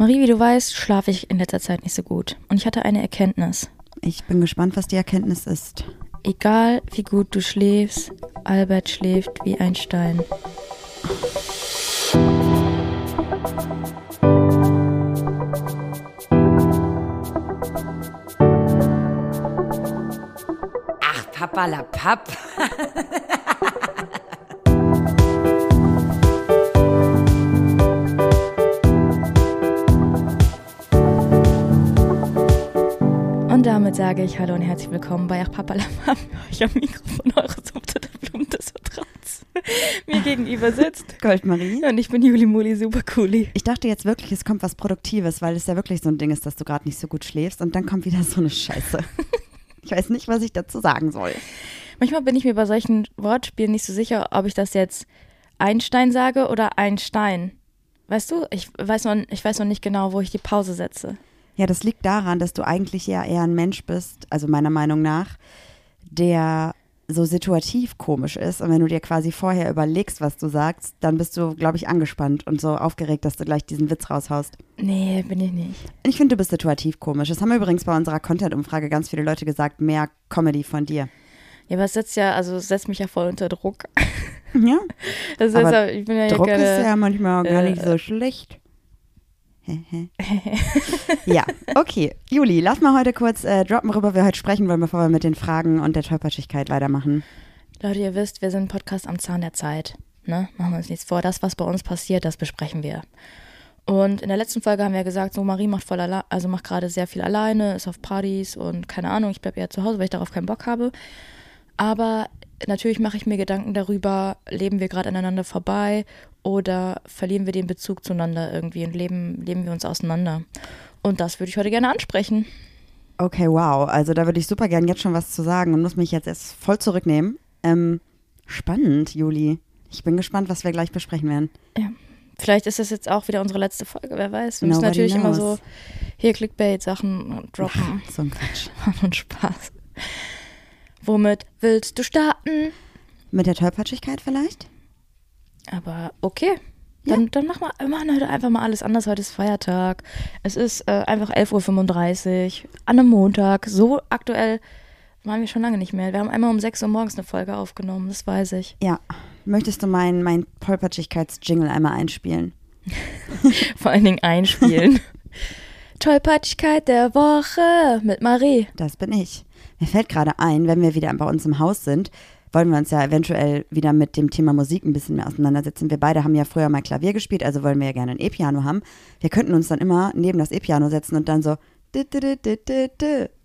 Marie, wie du weißt, schlafe ich in letzter Zeit nicht so gut. Und ich hatte eine Erkenntnis. Ich bin gespannt, was die Erkenntnis ist. Egal wie gut du schläfst, Albert schläft wie ein Stein. Ach, Papa la Papp. damit sage ich Hallo und herzlich willkommen bei Ach Papa Lamam, euch am Mikrofon eures Sumpte der Blumen des Vertrauens. Mir gegenüber sitzt. Goldmarie. Und ich bin Juli Muli Supercooli. Ich dachte jetzt wirklich, es kommt was Produktives, weil es ja wirklich so ein Ding ist, dass du gerade nicht so gut schläfst und dann kommt wieder so eine Scheiße. Ich weiß nicht, was ich dazu sagen soll. Manchmal bin ich mir bei solchen Wortspielen nicht so sicher, ob ich das jetzt Einstein sage oder Einstein. Weißt du, ich weiß noch, ich weiß noch nicht genau, wo ich die Pause setze. Ja, das liegt daran, dass du eigentlich ja eher ein Mensch bist, also meiner Meinung nach, der so situativ komisch ist. Und wenn du dir quasi vorher überlegst, was du sagst, dann bist du, glaube ich, angespannt und so aufgeregt, dass du gleich diesen Witz raushaust. Nee, bin ich nicht. Ich finde, du bist situativ komisch. Das haben übrigens bei unserer Content-Umfrage ganz viele Leute gesagt, mehr Comedy von dir. Ja, aber es setzt ja, also es setzt mich ja voll unter Druck. Ja, Das Aber heißt, ja, ich bin ja Druck ist ja manchmal gar äh, nicht so schlecht. Ja, okay. Juli, lass mal heute kurz äh, droppen, worüber wir heute sprechen wollen, bevor wir mit den Fragen und der Tollpatschigkeit weitermachen. Leute, ihr wisst, wir sind Podcast am Zahn der Zeit. Ne? Machen wir uns nichts vor. Das, was bei uns passiert, das besprechen wir. Und in der letzten Folge haben wir gesagt, so Marie macht voll also macht gerade sehr viel alleine, ist auf Partys und keine Ahnung, ich bleibe eher zu Hause, weil ich darauf keinen Bock habe. Aber natürlich mache ich mir Gedanken darüber, leben wir gerade aneinander vorbei oder verlieren wir den Bezug zueinander irgendwie und leben, leben wir uns auseinander. Und das würde ich heute gerne ansprechen. Okay, wow. Also da würde ich super gern jetzt schon was zu sagen und muss mich jetzt erst voll zurücknehmen. Ähm, spannend, Juli. Ich bin gespannt, was wir gleich besprechen werden. Ja. Vielleicht ist das jetzt auch wieder unsere letzte Folge, wer weiß. Wir müssen Nobody natürlich immer knows. so hier Clickbait-Sachen droppen. So ein Quatsch. und Spaß. Womit willst du starten? Mit der Tollpatschigkeit vielleicht? Aber okay. Dann, dann machen wir, wir machen heute einfach mal alles anders. Heute ist Feiertag. Es ist äh, einfach 11.35 Uhr an einem Montag. So aktuell waren wir schon lange nicht mehr. Wir haben einmal um 6 Uhr morgens eine Folge aufgenommen, das weiß ich. Ja. Möchtest du meinen mein Tollpatschigkeits-Jingle einmal einspielen? Vor allen Dingen einspielen. Tollpatschigkeit der Woche mit Marie. Das bin ich. Mir fällt gerade ein, wenn wir wieder bei uns im Haus sind, wollen wir uns ja eventuell wieder mit dem Thema Musik ein bisschen mehr auseinandersetzen. Wir beide haben ja früher mal Klavier gespielt, also wollen wir ja gerne ein E-Piano haben. Wir könnten uns dann immer neben das E-Piano setzen und dann so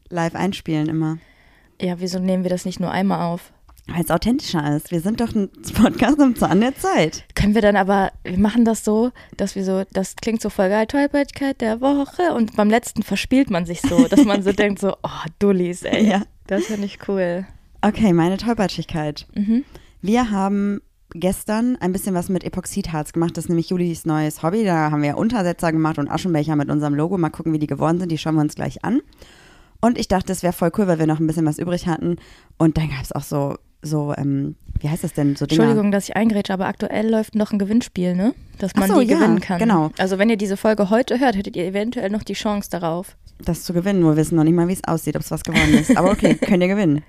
live einspielen immer. Ja, wieso nehmen wir das nicht nur einmal auf? Weil es authentischer ist. Wir sind doch ein Podcast am Zahn der Zeit. Können wir dann aber, wir machen das so, dass wir so, das klingt so voll geil, Tollpatschigkeit der Woche und beim letzten verspielt man sich so, dass man so denkt so, oh, Dullis, ey. Ja. Das finde ich cool. Okay, meine Tollpatschigkeit. Mhm. Wir haben gestern ein bisschen was mit Epoxidharz gemacht. Das ist nämlich Julis neues Hobby. Da haben wir Untersetzer gemacht und Aschenbecher mit unserem Logo. Mal gucken, wie die geworden sind. Die schauen wir uns gleich an. Und ich dachte, es wäre voll cool, weil wir noch ein bisschen was übrig hatten. Und dann gab es auch so, so ähm, wie heißt das denn? So Dinger. Entschuldigung, dass ich eingrätsche, aber aktuell läuft noch ein Gewinnspiel, ne? Dass man so, die ja, gewinnen kann. genau. Also wenn ihr diese Folge heute hört, hättet ihr eventuell noch die Chance darauf. das zu gewinnen. Wir wissen noch nicht mal, wie es aussieht, ob es was geworden ist. Aber okay, könnt ihr gewinnen.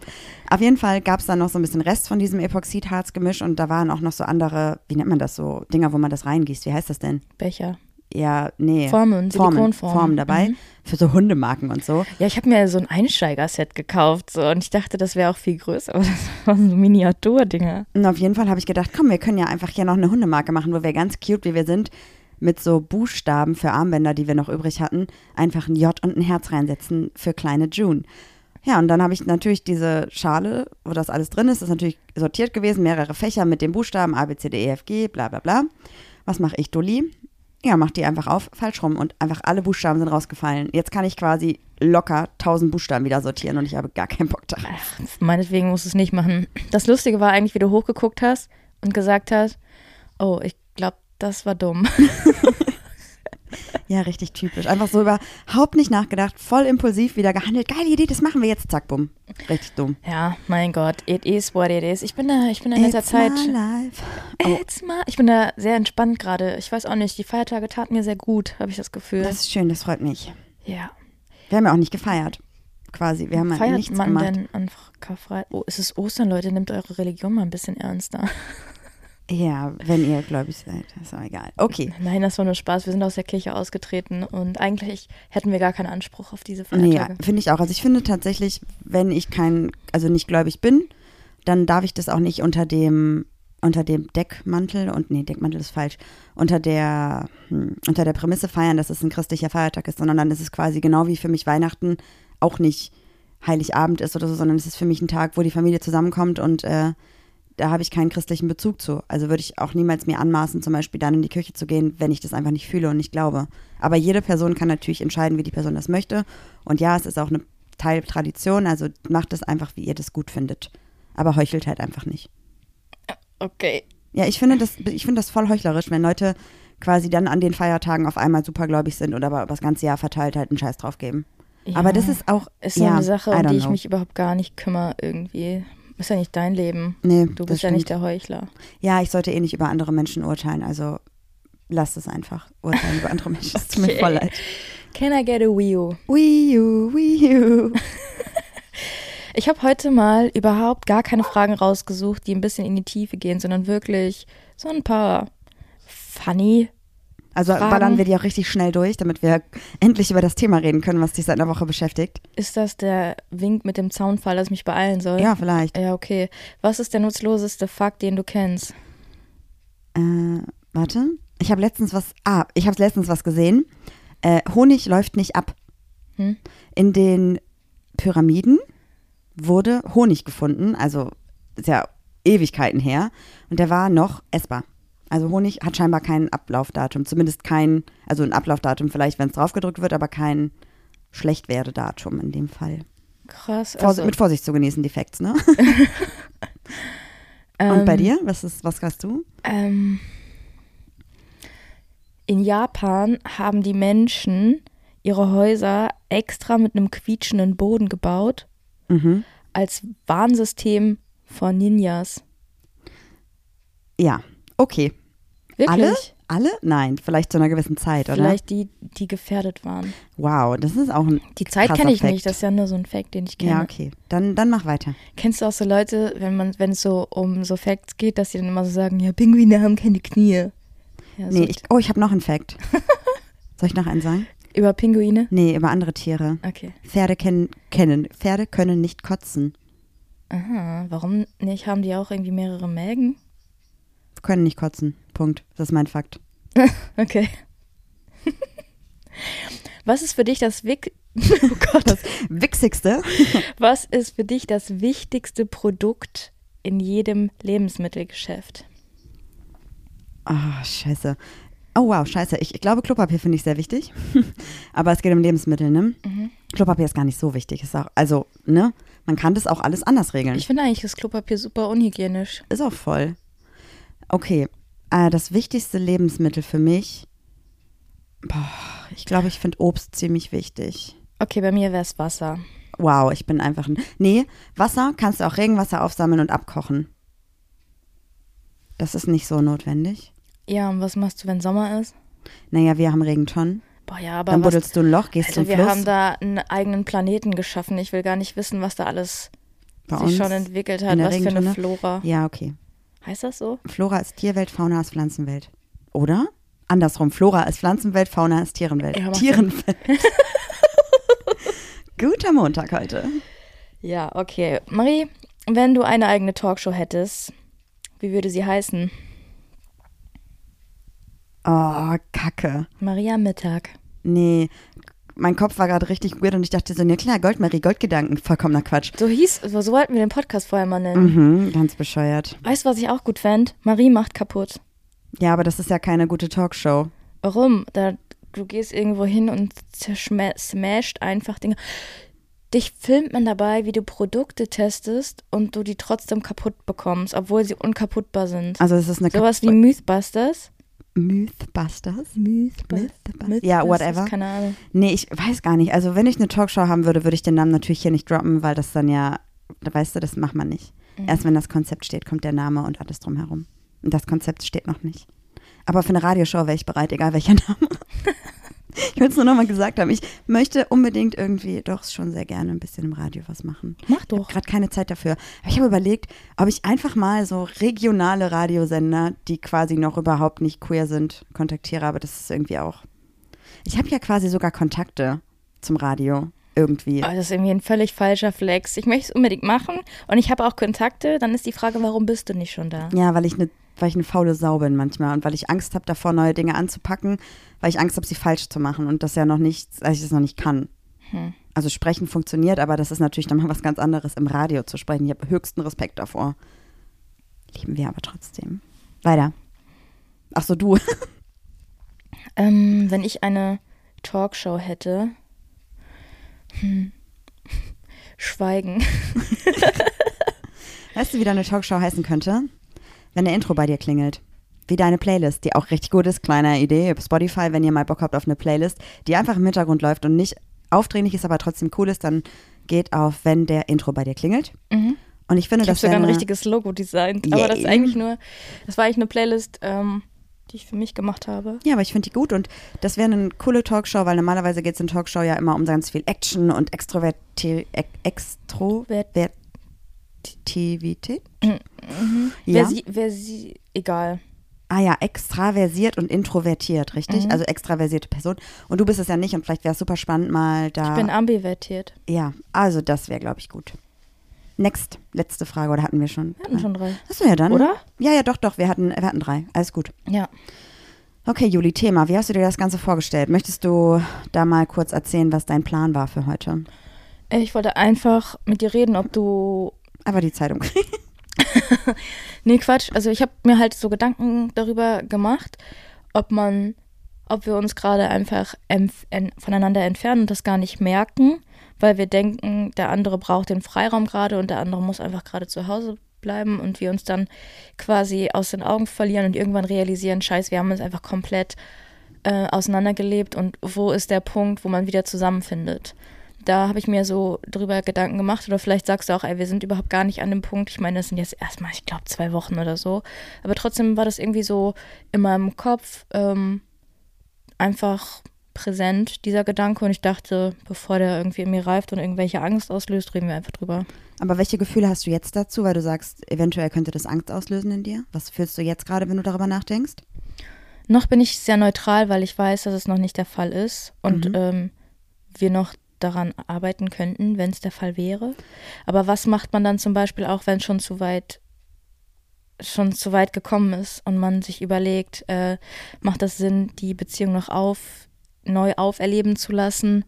Auf jeden Fall gab es dann noch so ein bisschen Rest von diesem Epoxidharzgemisch und da waren auch noch so andere, wie nennt man das so, Dinger, wo man das reingießt. Wie heißt das denn? Becher. Ja, nee. Formen, Formen, Silikonformen. Formen dabei. Mhm. Für so Hundemarken und so. Ja, ich habe mir so ein Einsteiger-Set gekauft so, und ich dachte, das wäre auch viel größer, aber das waren so Miniaturdinger. Und auf jeden Fall habe ich gedacht, komm, wir können ja einfach hier noch eine Hundemarke machen, wo wir ganz cute, wie wir sind, mit so Buchstaben für Armbänder, die wir noch übrig hatten, einfach ein J und ein Herz reinsetzen für kleine June. Ja, und dann habe ich natürlich diese Schale, wo das alles drin ist, das ist natürlich sortiert gewesen, mehrere Fächer mit den Buchstaben A, B, C, D, E, F, G, bla bla bla. Was mache ich, Doli? Ja, mach die einfach auf, falsch rum und einfach alle Buchstaben sind rausgefallen. Jetzt kann ich quasi locker 1000 Buchstaben wieder sortieren und ich habe gar keinen Bock darauf. Ach, meinetwegen musst du es nicht machen. Das Lustige war eigentlich, wie du hochgeguckt hast und gesagt hast, oh, ich glaube, das war dumm. Ja, richtig typisch. Einfach so überhaupt nicht nachgedacht, voll impulsiv wieder gehandelt. Geile Idee, das machen wir jetzt. Zack, bumm. Richtig dumm. Ja, mein Gott, it is what it is. Ich bin da, ich bin in letzter It's Zeit. my life. Oh, It's my, ich bin da sehr entspannt gerade. Ich weiß auch nicht, die Feiertage taten mir sehr gut, habe ich das Gefühl. das ist schön, das freut mich. ja. Wir haben ja auch nicht gefeiert. Quasi. Wir haben halt Feiert nichts man gemacht. denn an Karfreitag? Oh, es ist Ostern, Leute, nehmt eure Religion mal ein bisschen ernster. Ja, wenn ihr gläubig seid, ist auch egal. Okay. Nein, das war nur Spaß. Wir sind aus der Kirche ausgetreten und eigentlich hätten wir gar keinen Anspruch auf diese Feiertage. finde ich auch. Also ich finde tatsächlich, wenn ich kein, also nicht gläubig bin, dann darf ich das auch nicht unter dem, unter dem Deckmantel und nee, Deckmantel ist falsch, unter der, hm, unter der Prämisse feiern, dass es ein christlicher Feiertag ist, sondern dann ist es quasi genau wie für mich Weihnachten auch nicht Heiligabend ist oder so, sondern es ist für mich ein Tag, wo die Familie zusammenkommt und äh, da habe ich keinen christlichen Bezug zu. Also würde ich auch niemals mir anmaßen, zum Beispiel dann in die Kirche zu gehen, wenn ich das einfach nicht fühle und nicht glaube. Aber jede Person kann natürlich entscheiden, wie die Person das möchte. Und ja, es ist auch eine Teil Tradition, also macht es einfach, wie ihr das gut findet. Aber heuchelt halt einfach nicht. Okay. Ja, ich finde das, ich finde das voll heuchlerisch, wenn Leute quasi dann an den Feiertagen auf einmal supergläubig sind und aber über das ganze Jahr verteilt halt einen Scheiß drauf geben. Ja. Aber das ist auch Ist so ja, eine Sache, um die ich know. mich überhaupt gar nicht kümmere irgendwie. Ist ja nicht dein Leben. Nee, Du bist ja nicht der Heuchler. Ja, ich sollte eh nicht über andere Menschen urteilen, also lasst es einfach. Urteilen über andere Menschen. Es tut mir Okay. voll leid. Can I get a Wii U? Wii U, Wii U. Ich habe heute mal überhaupt gar keine Fragen rausgesucht, die ein bisschen in die Tiefe gehen, sondern wirklich so ein paar funny. Also Fragen? ballern wir die auch richtig schnell durch, damit wir endlich über das Thema reden können, was dich seit einer Woche beschäftigt. Ist das der Wink mit dem Zaunfall, dass ich mich beeilen soll? Ja, vielleicht. Ja, okay. Was ist der nutzloseste Fakt, den du kennst? Äh, warte. Ich habe letztens was, ah, ich habe letztens was gesehen. Äh, Honig läuft nicht ab. Hm? In den Pyramiden wurde Honig gefunden, also ist ja Ewigkeiten her, und der war noch essbar. Also Honig hat scheinbar kein Ablaufdatum, zumindest kein, also ein Ablaufdatum vielleicht, wenn es draufgedrückt wird, aber kein Schlechtwerdedatum in dem Fall. Krass. Also, mit Vorsicht zu genießen, die Facts, ne? ähm, Und bei dir? Was ist, was hast du? Ähm, in Japan haben die Menschen ihre Häuser extra mit einem quietschenden Boden gebaut, Mhm. als Warnsystem vor Ninjas. Ja, okay. Wirklich? Alle? Alle? Nein, vielleicht zu einer gewissen Zeit, oder? Vielleicht die, die gefährdet waren. Wow, das ist auch ein. Die Zeit kenne ich Fact. nicht, das ist ja nur so ein Fact, den ich kenne. Ja, okay. Dann, dann mach weiter. Kennst du auch so Leute, wenn man, wenn es so um so Facts geht, dass sie dann immer so sagen, ja, Pinguine haben keine Knie. Ja, so Nee, ich, oh, ich habe noch einen Fact. Soll ich noch einen sagen? über Pinguine? Nee, über andere Tiere. Okay. Pferde kennen, kennen. Pferde können nicht kotzen. Aha, warum nicht? Haben die auch irgendwie mehrere Mägen? Können nicht kotzen. Punkt. Das ist mein Fakt. Okay. Was ist für dich das Wick oh Gott, Das Wichsigste. was ist für dich das wichtigste Produkt in jedem Lebensmittelgeschäft? Ah, scheiße. Oh wow, scheiße. Ich, ich glaube, Klopapier finde ich sehr wichtig. Aber es geht um Lebensmittel, ne? Mhm. Klopapier ist gar nicht so wichtig. Ist auch, also, ne? Man kann das auch alles anders regeln. Ich finde eigentlich das Klopapier super unhygienisch. Ist auch voll. Okay. Äh, das wichtigste Lebensmittel für mich. Boah, ich glaube, ich finde Obst ziemlich wichtig. Okay, bei mir wäre es Wasser. Wow, ich bin einfach ein. Nee, Wasser kannst du auch Regenwasser aufsammeln und abkochen. Das ist nicht so notwendig. Ja, und was machst du, wenn Sommer ist? Naja, wir haben Regentonnen. Boah, ja, aber Dann was, buddelst du ein Loch, gehst Alter, zum wir Fluss. haben da einen eigenen Planeten geschaffen. Ich will gar nicht wissen, was da alles Bei sich schon entwickelt hat. Was für eine. Flora. Ja, okay. Heißt das so? Flora ist Tierwelt, Fauna ist Pflanzenwelt. Oder? Andersrum. Flora ist Pflanzenwelt, Fauna ist Tierenwelt. Ja, Tierenwelt. Guter Montag heute. Ja, okay. Marie, wenn du eine eigene Talkshow hättest, wie würde sie heißen? Oh, Kacke. Maria Mittag. Nee, mein Kopf war gerade richtig weird und ich dachte so, ne klar, Goldmarie, Goldgedanken, vollkommener Quatsch. So hieß, so wollten wir den Podcast vorher mal nennen. Mhm, ganz bescheuert. Weißt du, was ich auch gut fände? Marie macht kaputt. Ja, aber das ist ja keine gute Talkshow. Warum? Da, du gehst irgendwo hin und smasht einfach Dinge. Dich filmt man dabei, wie du Produkte testest und du die trotzdem kaputt bekommst, obwohl sie unkaputtbar sind. Also es ist eine Sowas wie Mythbusters. Mythbusters? Mythbusters. Mythbusters? Ja, whatever. Keine Ahnung. Nee, ich weiß gar nicht. Also, wenn ich eine Talkshow haben würde, würde ich den Namen natürlich hier nicht droppen, weil das dann ja, da weißt du, das macht man nicht. Mhm. Erst wenn das Konzept steht, kommt der Name und alles drumherum. Und das Konzept steht noch nicht. Aber für eine Radioshow wäre ich bereit, egal welcher Name. Ich will es nur nochmal gesagt haben. Ich möchte unbedingt irgendwie doch schon sehr gerne ein bisschen im Radio was machen. Mach doch. Gerade keine Zeit dafür. Aber ich habe überlegt, ob ich einfach mal so regionale Radiosender, die quasi noch überhaupt nicht queer sind, kontaktiere. Aber das ist irgendwie auch. Ich habe ja quasi sogar Kontakte zum Radio. Irgendwie. Oh, das ist irgendwie ein völlig falscher Flex. Ich möchte es unbedingt machen und ich habe auch Kontakte. Dann ist die Frage, warum bist du nicht schon da? Ja, weil ich eine weil ich eine faule Sau bin manchmal und weil ich Angst habe davor, neue Dinge anzupacken, weil ich Angst habe, sie falsch zu machen und das ja noch nicht, dass ich das noch nicht kann. Hm. Also sprechen funktioniert, aber das ist natürlich dann mal was ganz anderes, im Radio zu sprechen. Ich habe höchsten Respekt davor. Lieben wir aber trotzdem. Weiter. Ach so, du. Ähm, wenn ich eine Talkshow hätte. Hm. Schweigen. Weißt du, wie deine Talkshow heißen könnte? Wenn der Intro bei dir klingelt. Wie deine Playlist, die auch richtig gut ist. Kleine Idee. Spotify, wenn ihr mal Bock habt auf eine Playlist, die einfach im Hintergrund läuft und nicht aufdringlich ist, aber trotzdem cool ist, dann geht auf, wenn der Intro bei dir klingelt. Mhm. Und ich finde, Ich das sogar ein richtiges Logo designt. Aber das ist eigentlich nur, das war eigentlich eine Playlist, ähm, die ich für mich gemacht habe. Ja, aber ich finde die gut und das wäre eine coole Talkshow, weil normalerweise geht es in Talkshow ja immer um ganz viel Action und Extroverti Ex- Extrovertivität. Ja. Wer sie, wer sie, egal. Ah ja, extraversiert und introvertiert, richtig? Mhm. Also extraversierte Person. Und du bist es ja nicht und vielleicht wäre es super spannend mal da. Ich bin ambivertiert. ja, also das wäre, glaube ich, gut. Next, letzte Frage, oder hatten wir schon? Wir hatten schon drei. Achso, ja dann. Oder? Ja, ja, doch, doch, wir hatten, wir hatten drei. Alles gut. Ja. Okay, Juli, Thema. Wie hast du dir das Ganze vorgestellt? Möchtest du da mal kurz erzählen, was dein Plan war für heute? Ich wollte einfach mit dir reden, ob du. Einfach die Zeitung. Nee, Quatsch. Also ich habe mir halt so Gedanken darüber gemacht, ob man, ob wir uns gerade einfach voneinander entfernen und das gar nicht merken, weil wir denken, der andere braucht den Freiraum gerade und der andere muss einfach gerade zu Hause bleiben und wir uns dann quasi aus den Augen verlieren und irgendwann realisieren, scheiße, wir haben uns einfach komplett äh, auseinandergelebt und wo ist der Punkt, wo man wieder zusammenfindet. Da habe ich mir so drüber Gedanken gemacht oder vielleicht sagst du auch, ey, wir sind überhaupt gar nicht an dem Punkt. Ich meine, das sind jetzt erstmal, ich glaube, zwei Wochen oder so. Aber trotzdem war das irgendwie so in meinem Kopf ähm, einfach präsent, dieser Gedanke. Und ich dachte, bevor der irgendwie in mir reift und irgendwelche Angst auslöst, reden wir einfach drüber. Aber welche Gefühle hast du jetzt dazu, weil du sagst, eventuell könnte das Angst auslösen in dir? Was fühlst du jetzt gerade, wenn du darüber nachdenkst? Noch bin ich sehr neutral, weil ich weiß, dass es noch nicht der Fall ist und Mhm. ähm, wir noch daran arbeiten könnten, wenn es der Fall wäre. Aber was macht man dann zum Beispiel auch, wenn es schon zu weit schon zu weit gekommen ist und man sich überlegt, äh, macht das Sinn, die Beziehung noch auf neu auferleben zu lassen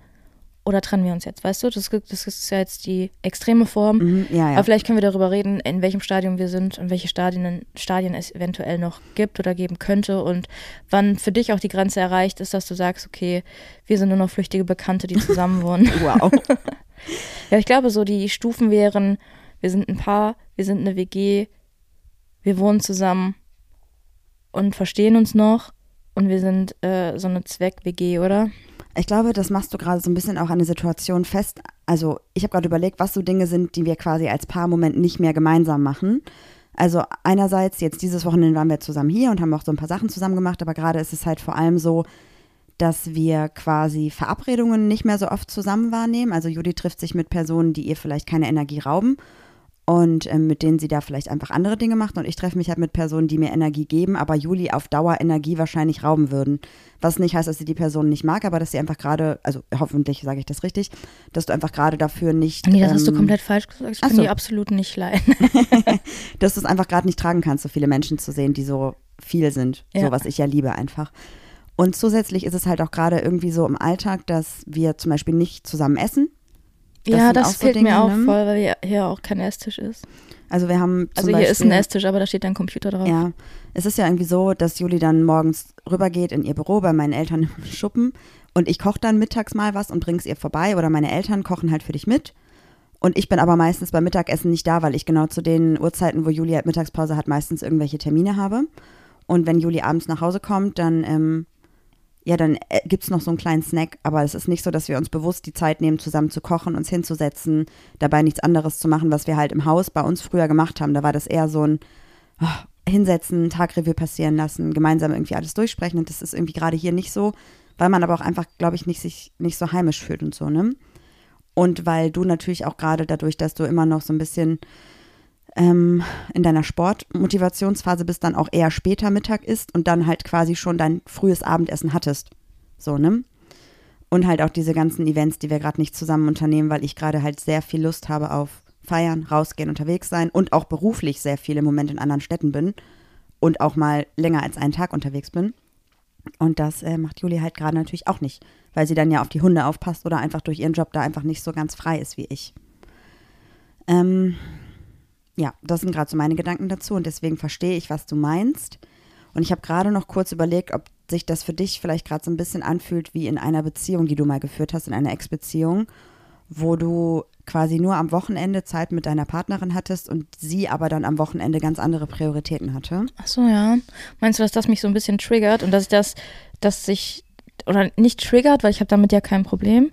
oder trennen wir uns jetzt? Weißt du, das, das ist ja jetzt die extreme Form. Mhm, ja, ja. Aber vielleicht können wir darüber reden, in welchem Stadium wir sind und welche Stadien, Stadien es eventuell noch gibt oder geben könnte und wann für dich auch die Grenze erreicht ist, dass du sagst, okay, wir sind nur noch flüchtige Bekannte, die zusammen wohnen. Wow. ja, ich glaube, so die Stufen wären, wir sind ein Paar, wir sind eine WG, wir wohnen zusammen und verstehen uns noch und wir sind äh, so eine Zweck-WG, oder? Ich glaube, das machst du gerade so ein bisschen auch an der Situation fest. Also ich habe gerade überlegt, was so Dinge sind, die wir quasi als Paar Moment nicht mehr gemeinsam machen. Also einerseits, jetzt dieses Wochenende waren wir zusammen hier und haben auch so ein paar Sachen zusammen gemacht, aber gerade ist es halt vor allem so, dass wir quasi Verabredungen nicht mehr so oft zusammen wahrnehmen. Also Judy trifft sich mit Personen, die ihr vielleicht keine Energie rauben und ähm, mit denen sie da vielleicht einfach andere Dinge macht. Und ich treffe mich halt mit Personen, die mir Energie geben, aber Juli auf Dauer Energie wahrscheinlich rauben würden. Was nicht heißt, dass sie die Person nicht mag, aber dass sie einfach gerade, also hoffentlich sage ich das richtig, dass du einfach gerade dafür nicht. Nee, das hast du ähm, komplett falsch gesagt. Ich kann so. die absolut nicht leiden. dass du es einfach gerade nicht tragen kannst, so viele Menschen zu sehen, die so viel sind. So Ja. was ich ja liebe einfach. Und zusätzlich ist es halt auch gerade irgendwie so im Alltag, dass wir zum Beispiel nicht zusammen essen. Das ja, das auch so fehlt Dinge, mir auch ne? voll, weil hier- auch kein Esstisch ist. Also wir haben Also hier Beispiel, ist ein Esstisch, aber da steht ein Computer drauf. Ja, es ist ja irgendwie so, dass Juli dann morgens rübergeht in ihr Büro bei meinen Eltern im Schuppen und ich koche dann mittags mal was und bring's ihr vorbei oder meine Eltern kochen halt für dich mit. Und ich bin aber meistens beim Mittagessen nicht da, weil ich genau zu den Uhrzeiten, wo Juli halt Mittagspause hat, meistens irgendwelche Termine habe. Und wenn Juli abends nach Hause kommt, dann, ähm, ja, dann äh, gibt es noch so einen kleinen Snack. Aber es ist nicht so, dass wir uns bewusst die Zeit nehmen, zusammen zu kochen, uns hinzusetzen, dabei nichts anderes zu machen, was wir halt im Haus bei uns früher gemacht haben. Da war das eher so ein oh, Hinsetzen, Tagrevue passieren lassen, gemeinsam irgendwie alles durchsprechen. Und das ist irgendwie gerade hier nicht so, weil man aber auch einfach, glaube ich, nicht sich nicht so heimisch fühlt und so, ne? Und weil du natürlich auch gerade dadurch, dass du immer noch so ein bisschen ähm, in deiner Sportmotivationsphase bist, dann auch eher später Mittag isst und dann halt quasi schon dein frühes Abendessen hattest. So, ne? Und halt auch diese ganzen Events, die wir gerade nicht zusammen unternehmen, weil ich gerade halt sehr viel Lust habe auf Feiern, rausgehen, unterwegs sein und auch beruflich sehr viel im Moment in anderen Städten bin und auch mal länger als einen Tag unterwegs bin. Und das äh, macht Juli halt gerade natürlich auch nicht, weil sie dann ja auf die Hunde aufpasst oder einfach durch ihren Job da einfach nicht so ganz frei ist wie ich. Ähm, ja, das sind gerade so meine Gedanken dazu und deswegen verstehe ich, was du meinst. Und ich habe gerade noch kurz überlegt, ob sich das für dich vielleicht gerade so ein bisschen anfühlt wie in einer Beziehung, die du mal geführt hast, in einer Ex-Beziehung, wo du quasi nur am Wochenende Zeit mit deiner Partnerin hattest und sie aber dann am Wochenende ganz andere Prioritäten hatte. Ach so, ja. Meinst du, dass das mich so ein bisschen triggert und dass ich das, dass sich, oder nicht triggert, weil ich habe damit ja kein Problem,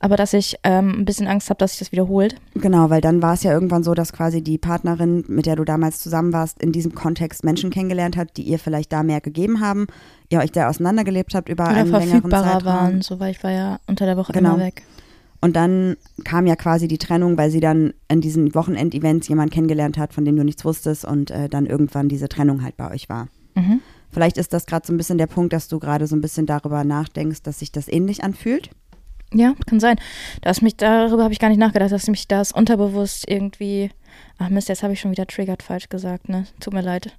aber dass ich ähm, ein bisschen Angst habe, dass sich das wiederholt. Genau, weil dann war es ja irgendwann so, dass quasi die Partnerin, mit der du damals zusammen warst, in diesem Kontext Menschen kennengelernt hat, die ihr vielleicht da mehr gegeben haben, ihr euch da auseinandergelebt habt über Oder einen längeren verfügbarer Zeitraum. waren, so weil ich war ja unter der Woche Genau. immer weg. Und dann kam ja quasi die Trennung, weil sie dann in diesen Wochenendevents jemanden kennengelernt hat, von dem du nichts wusstest und äh, dann irgendwann diese Trennung halt bei euch war. Mhm. Vielleicht ist das gerade so ein bisschen der Punkt, dass du gerade so ein bisschen darüber nachdenkst, dass sich das ähnlich anfühlt. Ja, kann sein. Dass mich darüber habe ich gar nicht nachgedacht, dass mich das unterbewusst irgendwie. Ach Mist, jetzt habe ich schon wieder triggert falsch gesagt, ne? Tut mir leid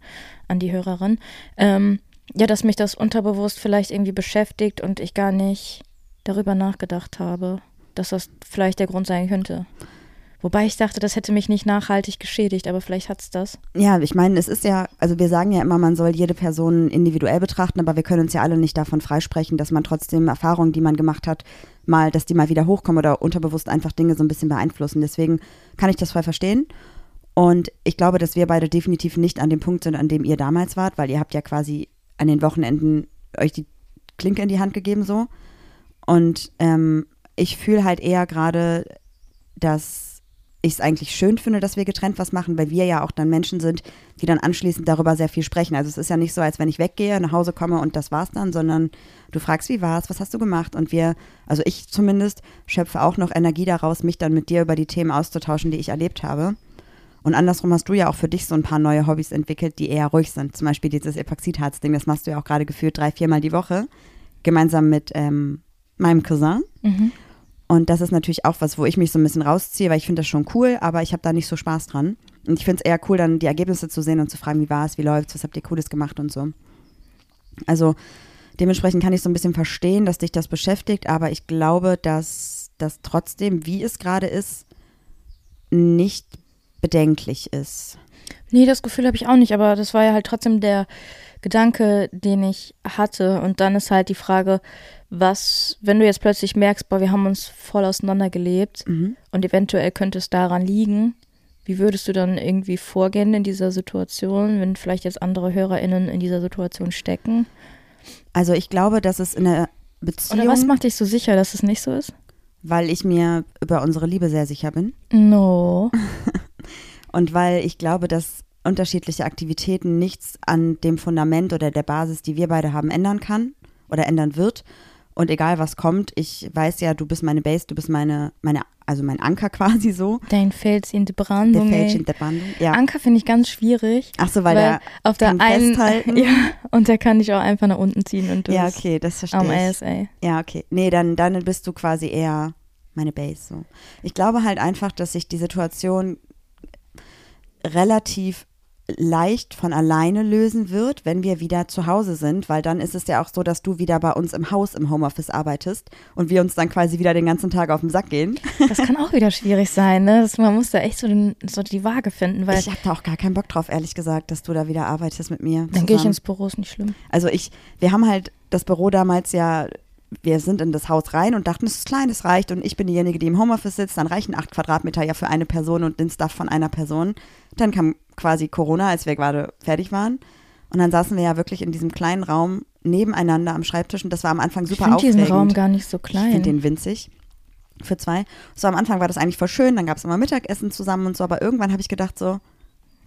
an die Hörerin. Ähm, ja, dass mich das unterbewusst vielleicht irgendwie beschäftigt und ich gar nicht darüber nachgedacht habe, dass das vielleicht der Grund sein könnte. Wobei ich dachte, das hätte mich nicht nachhaltig geschädigt, aber vielleicht hat es das. Ja, ich meine, es ist ja, also wir sagen ja immer, man soll jede Person individuell betrachten, aber wir können uns ja alle nicht davon freisprechen, dass man trotzdem Erfahrungen, die man gemacht hat, mal, dass die mal wieder hochkommen oder unterbewusst einfach Dinge so ein bisschen beeinflussen. Deswegen kann ich das voll verstehen. Und ich glaube, dass wir beide definitiv nicht an dem Punkt sind, an dem ihr damals wart, weil ihr habt ja quasi an den Wochenenden euch die Klinke in die Hand gegeben so. Und ähm, ich fühle halt eher gerade, dass ich es eigentlich schön finde, dass wir getrennt was machen, weil wir ja auch dann Menschen sind, die dann anschließend darüber sehr viel sprechen. Also es ist ja nicht so, als wenn ich weggehe, nach Hause komme und das war's dann, sondern du fragst, wie war's, was hast du gemacht? Und wir, also ich zumindest, schöpfe auch noch Energie daraus, mich dann mit dir über die Themen auszutauschen, die ich erlebt habe. Und andersrum hast du ja auch für dich so ein paar neue Hobbys entwickelt, die eher ruhig sind. Zum Beispiel dieses Epoxidharz-Ding, das machst du ja auch gerade gefühlt drei, viermal die Woche, gemeinsam mit ähm, meinem Cousin. Mhm. Und das ist natürlich auch was, wo ich mich so ein bisschen rausziehe, weil ich finde das schon cool, aber ich habe da nicht so Spaß dran. Und ich finde es eher cool, dann die Ergebnisse zu sehen und zu fragen, wie war es, wie läuft's, was habt ihr Cooles gemacht und so. Also dementsprechend kann ich so ein bisschen verstehen, dass dich das beschäftigt, aber ich glaube, dass das trotzdem, wie es gerade ist, nicht bedenklich ist. Nee, das Gefühl habe ich auch nicht, aber das war ja halt trotzdem der Gedanke, den ich hatte. Und dann ist halt die Frage, was, wenn du jetzt plötzlich merkst, boah, wir haben uns voll auseinandergelebt Mhm. und eventuell könnte es daran liegen, wie würdest du dann irgendwie vorgehen in dieser Situation, wenn vielleicht jetzt andere HörerInnen in dieser Situation stecken? Also ich glaube, dass es in der Beziehung, Oder was macht dich so sicher, dass es nicht so ist? weil ich mir über unsere Liebe sehr sicher bin No. und weil ich glaube, dass unterschiedliche Aktivitäten nichts an dem Fundament oder der Basis, die wir beide haben, ändern kann oder ändern wird. Und egal was kommt, ich weiß ja, du bist meine Base, du bist meine, meine, also mein Anker quasi so. Dein Fels in Der Brandung. Fälsch ey. in der Bandung. Ja. Anker finde ich ganz schwierig. Ach so, weil, weil der auf der einen festhalten. ja und der kann dich auch einfach nach unten ziehen und du Ja, okay, das am verstehe ich. ASA. Ja, okay. Nee, dann, dann bist du quasi eher meine Base. So. Ich glaube halt einfach, dass sich die Situation relativ leicht von alleine lösen wird, wenn wir wieder zu Hause sind, weil dann ist es ja auch so, dass du wieder bei uns im Haus im Homeoffice arbeitest und wir uns dann quasi wieder den ganzen Tag auf den Sack gehen. Das kann auch wieder schwierig sein, ne? Das, man muss da echt so, den, so die Waage finden, weil ich habe da auch gar keinen Bock drauf, ehrlich gesagt, dass du da wieder arbeitest mit mir. dann gehe ich ins Büro, ist nicht schlimm. Also ich, wir haben halt das Büro damals ja, wir sind in das Haus rein und dachten, es ist klein, es reicht und ich bin diejenige, die im Homeoffice sitzt, dann reichen acht Quadratmeter ja für eine Person und den Stuff von einer Person. Dann kam quasi Corona, als wir gerade fertig waren Und dann saßen wir ja wirklich in diesem kleinen Raum nebeneinander am Schreibtisch und das war am Anfang Ich super finde aufregend. diesen Raum gar nicht so Ich finde klein. den winzig. Für zwei. So am Anfang war das eigentlich voll schön, dann gab es immer Mittagessen zusammen und so, aber irgendwann habe ich gedacht so,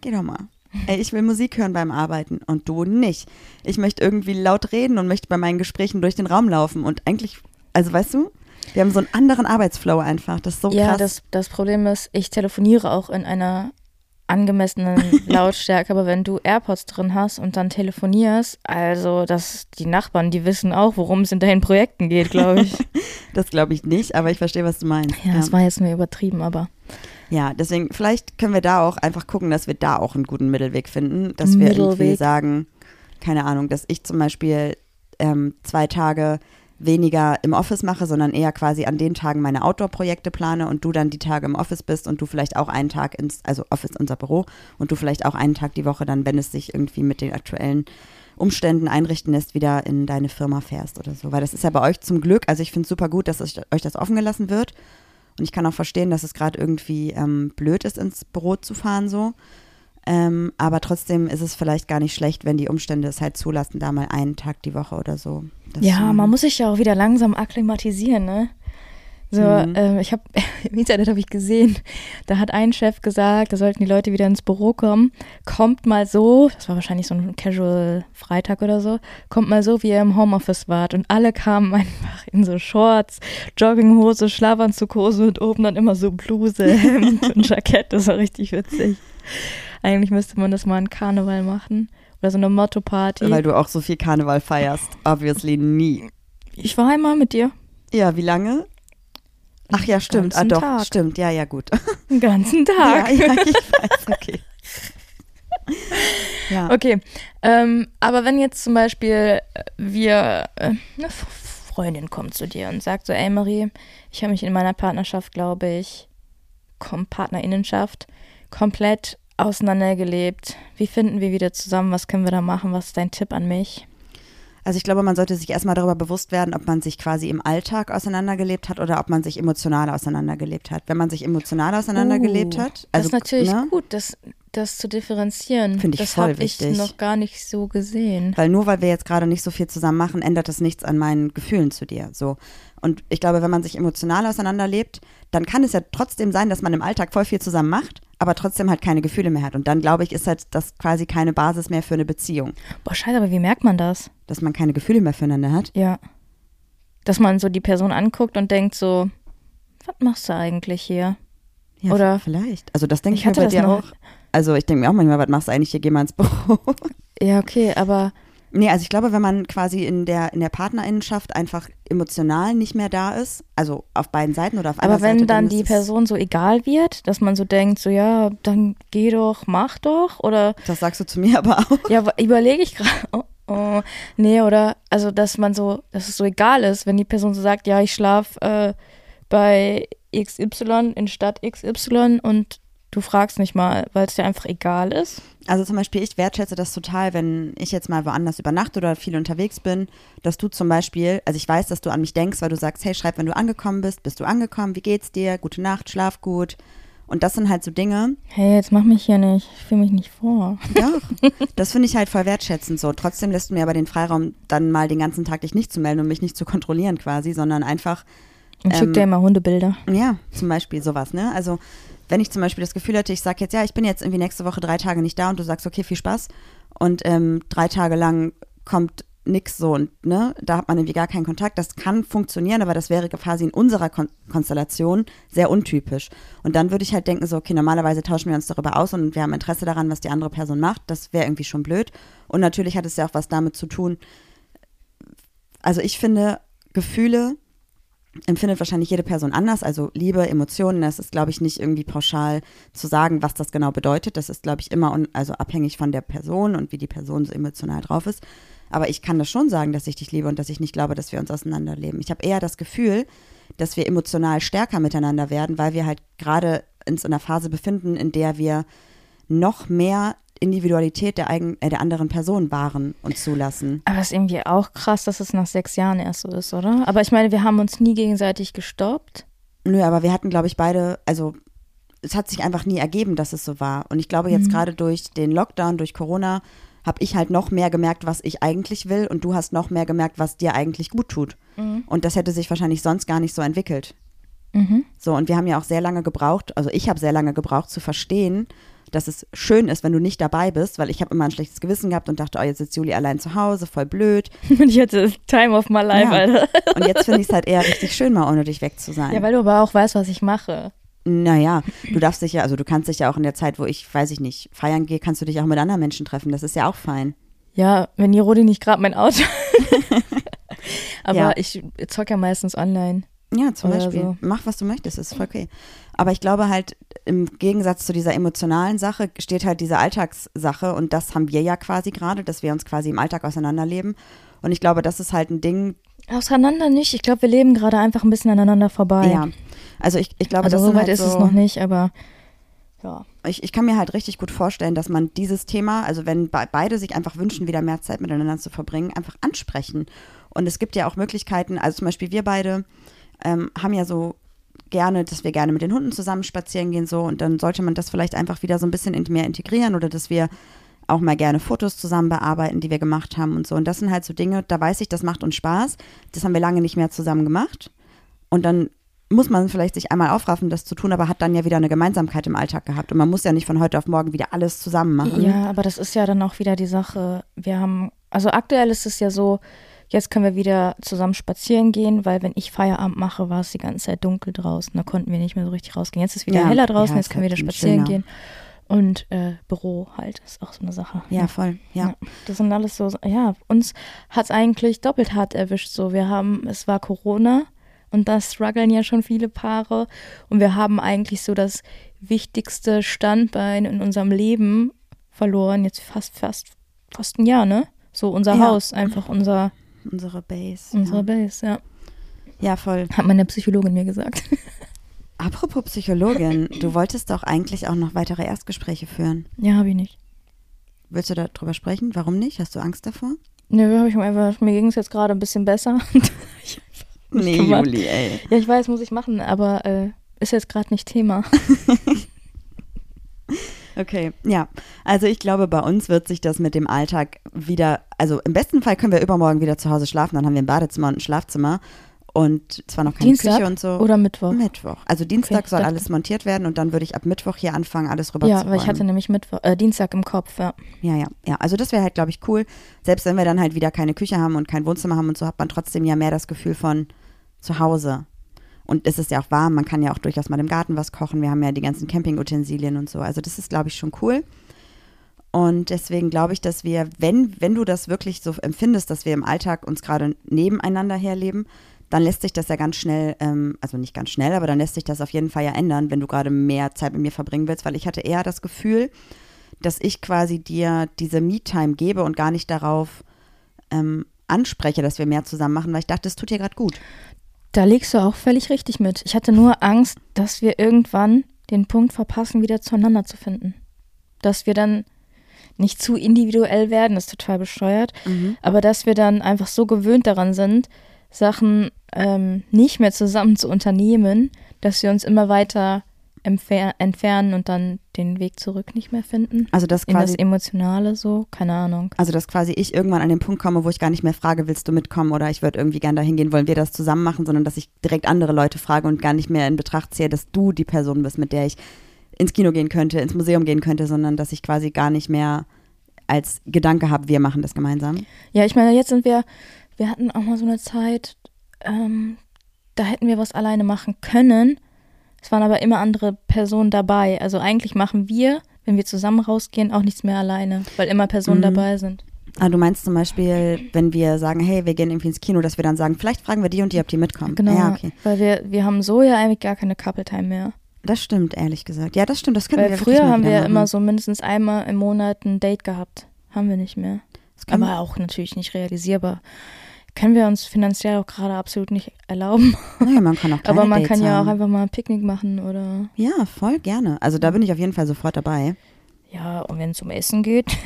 geh doch mal. Ey, ich will Musik hören beim Arbeiten und du nicht. Ich möchte irgendwie laut reden und möchte bei meinen Gesprächen durch den Raum laufen und eigentlich, also weißt du, wir haben so einen anderen Arbeitsflow einfach. Das ist so ja, krass. das, das Problem ist, ich telefoniere auch in einer angemessenen Lautstärke, aber wenn du AirPods drin hast und dann telefonierst, also das, die Nachbarn, die wissen auch, worum es in deinen Projekten geht, glaube ich. das glaube ich nicht, aber ich verstehe, was du meinst. ja, das war jetzt nur übertrieben, aber Ja, deswegen, vielleicht können wir da auch einfach gucken, dass wir da auch einen guten Mittelweg finden. Dass wir irgendwie Mittelweg. sagen, keine Ahnung, dass ich zum Beispiel ähm, zwei Tage weniger im Office mache, sondern eher quasi an den Tagen meine Outdoor-Projekte plane und du dann die Tage im Office bist und du vielleicht auch einen Tag ins, also Office unser Büro und du vielleicht auch einen Tag die Woche dann, wenn es sich irgendwie mit den aktuellen Umständen einrichten lässt, wieder in deine Firma fährst oder so. Weil das ist ja bei euch zum Glück, also ich finde es super gut, dass euch das offen gelassen wird. Und ich kann auch verstehen, dass es gerade irgendwie ähm, blöd ist, ins Büro zu fahren so. Ähm, aber trotzdem ist es vielleicht gar nicht schlecht, wenn die Umstände es halt zulassen, da mal einen Tag die Woche oder so. Das, ja, man muss sich ja auch wieder langsam akklimatisieren, ne? So, Mhm. ähm, ich habe im Internet habe ich gesehen, da hat ein Chef gesagt, da sollten die Leute wieder ins Büro kommen. Kommt mal so, das war wahrscheinlich so ein Casual Freitag oder so, kommt mal so, wie ihr im Homeoffice wart. Und alle kamen einfach in so Shorts, Jogginghose, Schlafanzughose und oben dann immer so Bluse, Hemd und Jackett. Das war richtig witzig. Eigentlich müsste man das mal an Karneval machen. Oder so eine Motto-Party. Weil du auch so viel Karneval feierst. Obviously nie. Ich war einmal mit dir. Ja, wie lange? Ach ja, stimmt. Ah, doch, Tag. stimmt. Ja, ja, gut. Den ganzen Ja, Tag. ja, ich weiß, okay. Ja. Okay, ähm, aber wenn jetzt zum Beispiel äh, wir, äh, eine Freundin kommt zu dir und sagt so, ey Marie, ich habe mich in meiner Partnerschaft, glaube ich, kom Partnerinnenschaft, komplett auseinandergelebt. Wie finden wir wieder zusammen? Was können wir da machen? Was ist dein Tipp an mich? Also ich glaube, man sollte sich erstmal darüber bewusst werden, ob man sich quasi im Alltag auseinandergelebt hat oder ob man sich emotional auseinandergelebt hat. Wenn man sich emotional auseinandergelebt Uh, hat, das also ist natürlich ne? gut, das, das zu differenzieren. Finde ich das voll habe ich wichtig. noch gar nicht so gesehen. Weil nur weil wir jetzt gerade nicht so viel zusammen machen, ändert das nichts an meinen Gefühlen zu dir. So. Und ich glaube, wenn man sich emotional auseinanderlebt, dann kann es ja trotzdem sein, dass man im Alltag voll viel zusammen macht, aber trotzdem halt keine Gefühle mehr hat. Und dann glaube ich, ist halt das quasi keine Basis mehr für eine Beziehung, Boah, scheiße, aber wie merkt man das? dass man keine Gefühle mehr füreinander hat. Ja. Dass man so die Person anguckt und denkt so, was machst du eigentlich hier? Ja, Oder- vielleicht. Also das denke Ich ich, mir bei dir auch. Also ich denke mir auch manchmal, was machst du eigentlich hier? Geh mal ins Büro. Ja, okay, aber Nee, also ich glaube, wenn man quasi in der, in der Partnerinnenschaft einfach emotional nicht mehr da ist, also auf beiden Seiten oder auf einer Aber wenn Seite, dann ist die Person so egal wird, dass man so denkt, so ja, dann geh doch, mach doch, oder Das sagst du zu mir aber auch. ja, überlege ich gerade, oh, oh, nee, oder also, dass man so, dass es so egal ist, wenn die Person so sagt, ja, ich schlaf äh, bei XY in Stadt XY und du fragst nicht mal, weil es dir einfach egal ist. Also zum Beispiel, ich wertschätze das total, wenn ich jetzt mal woanders übernachte oder viel unterwegs bin, dass du zum Beispiel, also ich weiß, dass du an mich denkst, weil du sagst, hey, schreib, wenn du angekommen bist, bist du angekommen, wie geht's dir, gute Nacht, schlaf gut. Und das sind halt so Dinge, Hey, jetzt mach mich hier nicht, ich fühle mich nicht vor. Doch, das finde ich halt voll wertschätzend so. Trotzdem lässt du mir aber den Freiraum, dann mal den ganzen Tag dich nicht zu melden und mich nicht zu kontrollieren quasi, sondern einfach, Und Ähm, schick dir immer Hundebilder. ja, zum Beispiel sowas, ne? Also wenn ich zum Beispiel das Gefühl hätte, ich sag jetzt, ja, ich bin jetzt irgendwie nächste Woche drei Tage nicht da und du sagst, okay, viel Spaß und ähm, drei Tage lang kommt nix so und ne, da hat man irgendwie gar keinen Kontakt. Das kann funktionieren, aber das wäre quasi in unserer Kon Konstellation sehr untypisch. Und dann würde ich halt denken, so, okay, normalerweise tauschen wir uns darüber aus und wir haben Interesse daran, was die andere Person macht. Das wäre irgendwie schon blöd. Und natürlich hat es ja auch was damit zu tun. Also ich finde, Gefühle empfindet wahrscheinlich jede Person anders. Also Liebe, Emotionen, das ist, glaube ich, nicht irgendwie pauschal zu sagen, was das genau bedeutet. Das ist, glaube ich, immer un also abhängig von der Person und wie die Person so emotional drauf ist. Aber ich kann das schon sagen, dass ich dich liebe und dass ich nicht glaube, dass wir uns auseinanderleben. Ich habe eher das Gefühl, dass wir emotional stärker miteinander werden, weil wir halt gerade uns in einer Phase befinden, in der wir noch mehr Individualität der, eigen, äh, der anderen Person wahren und zulassen. Aber es ist irgendwie auch krass, dass es nach sechs Jahren erst so ist, oder? Aber ich meine, wir haben uns nie gegenseitig gestoppt. Nö, aber wir hatten, glaube ich, beide, also es hat sich einfach nie ergeben, dass es so war. Und ich glaube jetzt gerade durch den Lockdown, durch Corona, habe ich halt noch mehr gemerkt, was ich eigentlich will und du hast noch mehr gemerkt, was dir eigentlich gut tut. Und das hätte sich wahrscheinlich sonst gar nicht so entwickelt. Mhm. So, und wir haben ja auch sehr lange gebraucht, also ich habe sehr lange gebraucht zu verstehen, dass es schön ist, wenn du nicht dabei bist, weil ich habe immer ein schlechtes Gewissen gehabt und dachte, oh, jetzt sitzt Juli allein zu Hause, voll blöd. Und ich hatte Time of my life, Ja. Alter. Und jetzt finde ich es halt eher richtig schön, mal ohne dich weg zu sein. Ja, weil du aber auch weißt, was ich mache. Naja, du darfst dich ja, also du kannst dich ja auch in der Zeit, wo ich, weiß ich nicht, feiern gehe, kannst du dich auch mit anderen Menschen treffen. Das ist ja auch fein. Ja, wenn die Rodi nicht gerade mein Auto. aber Ja. ich zock ja meistens online. Ja, zum Beispiel. so. Mach, was du möchtest, ist voll okay. Aber ich glaube halt, im Gegensatz zu dieser emotionalen Sache steht halt diese Alltagssache und das haben wir ja quasi gerade, dass wir uns quasi im Alltag auseinanderleben. Und ich glaube, das ist halt ein Ding, Auseinander nicht. Ich glaube, wir leben gerade einfach ein bisschen aneinander vorbei. ja. Also ich, ich glaube, also das so weit halt ist so, es noch nicht, aber ja. ich, ich kann mir halt richtig gut vorstellen, dass man dieses Thema, also wenn be beide sich einfach wünschen, wieder mehr Zeit miteinander zu verbringen, einfach ansprechen. Und es gibt ja auch Möglichkeiten, also zum Beispiel wir beide ähm, haben ja so gerne, dass wir gerne mit den Hunden zusammen spazieren gehen so und dann sollte man das vielleicht einfach wieder so ein bisschen mehr integrieren oder dass wir auch mal gerne Fotos zusammen bearbeiten, die wir gemacht haben und so. Und das sind halt so Dinge, da weiß ich, das macht uns Spaß. Das haben wir lange nicht mehr zusammen gemacht. Und dann muss man vielleicht sich einmal aufraffen, das zu tun, aber hat dann ja wieder eine Gemeinsamkeit im Alltag gehabt. Und man muss ja nicht von heute auf morgen wieder alles zusammen machen. Ja, aber das ist ja dann auch wieder die Sache. Wir haben, also aktuell ist es ja so, jetzt können wir wieder zusammen spazieren gehen, weil wenn ich Feierabend mache, war es die ganze Zeit dunkel draußen. Da konnten wir nicht mehr so richtig rausgehen. Jetzt ist wieder Ja, heller draußen, ja, jetzt können wir wieder spazieren schöner. gehen. Und äh, Büro halt, ist auch so eine Sache. Ja, voll. Ja. Das sind alles so, ja, uns hat es eigentlich doppelt hart erwischt. So, wir haben, es war Corona und da strugglen ja schon viele Paare. Und wir haben eigentlich so das wichtigste Standbein in unserem Leben verloren. Jetzt fast, fast, fast ein Jahr, ne? So unser Ja. Haus, einfach unser, Unsere Base. unsere ja. Base, ja. ja, voll. Hat meine Psychologin mir gesagt. Apropos Psychologin, du wolltest doch eigentlich auch noch weitere Erstgespräche führen. ja, habe ich nicht. Willst du darüber sprechen? Warum nicht? Hast du Angst davor? Nö, habe ich mir einfach, mir ging es jetzt gerade ein bisschen besser. Nee, gemacht. Juli, ey. Ja, ich weiß, muss ich machen, aber äh, ist jetzt gerade nicht Thema. Okay, ja. Also ich glaube, bei uns wird sich das mit dem Alltag wieder, also im besten Fall können wir übermorgen wieder zu Hause schlafen, dann haben wir ein Badezimmer und ein Schlafzimmer und zwar noch keine Dienstag Küche und so. oder Mittwoch? Mittwoch. Also Dienstag Okay, soll dachte- alles montiert werden und dann würde ich ab Mittwoch hier anfangen, alles rüber Ja, zu weil ich hatte nämlich Mittwoch, äh, Dienstag im Kopf, ja. Ja, ja, ja. Also das wäre halt, glaube ich, cool. Selbst wenn wir dann halt wieder keine Küche haben und kein Wohnzimmer haben und so, hat man trotzdem ja mehr das Gefühl von zu Hause. Und es ist ja auch warm, man kann ja auch durchaus mal im Garten was kochen. Wir haben ja die ganzen Campingutensilien und so. Also das ist, glaube ich, schon cool. Und deswegen glaube ich, dass wir, wenn, wenn du das wirklich so empfindest, dass wir im Alltag uns gerade nebeneinander herleben, dann lässt sich das ja ganz schnell, ähm, also nicht ganz schnell, aber dann lässt sich das auf jeden Fall ja ändern, wenn du gerade mehr Zeit mit mir verbringen willst, weil ich hatte eher das Gefühl, dass ich quasi dir diese Me-Time gebe und gar nicht darauf ähm, anspreche, dass wir mehr zusammen machen, weil ich dachte, es tut dir gerade gut. Da liegst du auch völlig richtig mit. Ich hatte nur Angst, dass wir irgendwann den Punkt verpassen, wieder zueinander zu finden. Dass wir dann nicht zu individuell werden, das ist total bescheuert, aber dass wir dann einfach so gewöhnt daran sind, Sachen ähm, nicht mehr zusammen zu unternehmen, dass wir uns immer weiter entfernen und dann den Weg zurück nicht mehr finden. Also dass In das quasi, Emotionale so, keine Ahnung. also dass quasi ich irgendwann an den Punkt komme, wo ich gar nicht mehr frage, willst du mitkommen oder ich würde irgendwie gerne dahin gehen, wollen wir das zusammen machen, sondern dass ich direkt andere Leute frage und gar nicht mehr in Betracht ziehe, dass du die Person bist, mit der ich ins Kino gehen könnte, ins Museum gehen könnte, sondern dass ich quasi gar nicht mehr als Gedanke habe, wir machen das gemeinsam. Ja, ich meine, jetzt sind wir, wir hatten auch mal so eine Zeit, ähm, da hätten wir was alleine machen können. Es waren aber immer andere Personen dabei. Also eigentlich machen wir, wenn wir zusammen rausgehen, auch nichts mehr alleine, weil immer Personen Mhm. dabei sind. Ah, du meinst zum Beispiel, wenn wir sagen, hey, wir gehen irgendwie ins Kino, dass wir dann sagen, vielleicht fragen wir die und die, ob die mitkommen. Genau, Ja, okay. weil wir, wir haben so ja eigentlich gar keine Couple-Time mehr. Das stimmt, ehrlich gesagt. Ja, das stimmt, das können Weil wir früher haben wir machen. immer so mindestens einmal im Monat ein Date gehabt. Haben wir nicht mehr. Das Aber auch natürlich nicht realisierbar. Können wir uns finanziell auch gerade absolut nicht erlauben. naja, man kann auch Aber man Dates kann ja auch haben. einfach mal ein Picknick machen oder Ja, voll gerne. Also da bin ich auf jeden Fall sofort dabei. ja, und wenn es um Essen geht.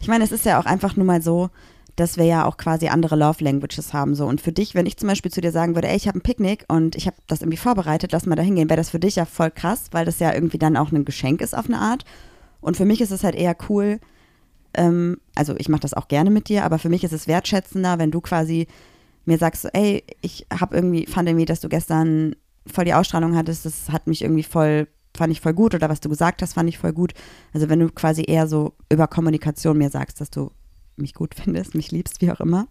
Ich meine, es ist ja auch einfach nur mal so, dass wir ja auch quasi andere Love Languages haben. So. Und für dich, wenn ich zum Beispiel zu dir sagen würde, ey, ich habe ein Picknick und ich habe das irgendwie vorbereitet, lass mal da hingehen, wäre das für dich ja voll krass, weil das ja irgendwie dann auch ein Geschenk ist auf eine Art. Und für mich ist es halt eher cool, ähm, also ich mache das auch gerne mit dir, aber für mich ist es wertschätzender, wenn du quasi mir sagst, so, ey, ich habe irgendwie, fand irgendwie, dass du gestern voll die Ausstrahlung hattest, das hat mich irgendwie voll, fand ich voll gut oder was du gesagt hast, fand ich voll gut. Also wenn du quasi eher so über Kommunikation mir sagst, dass du mich gut findest, mich liebst, wie auch immer.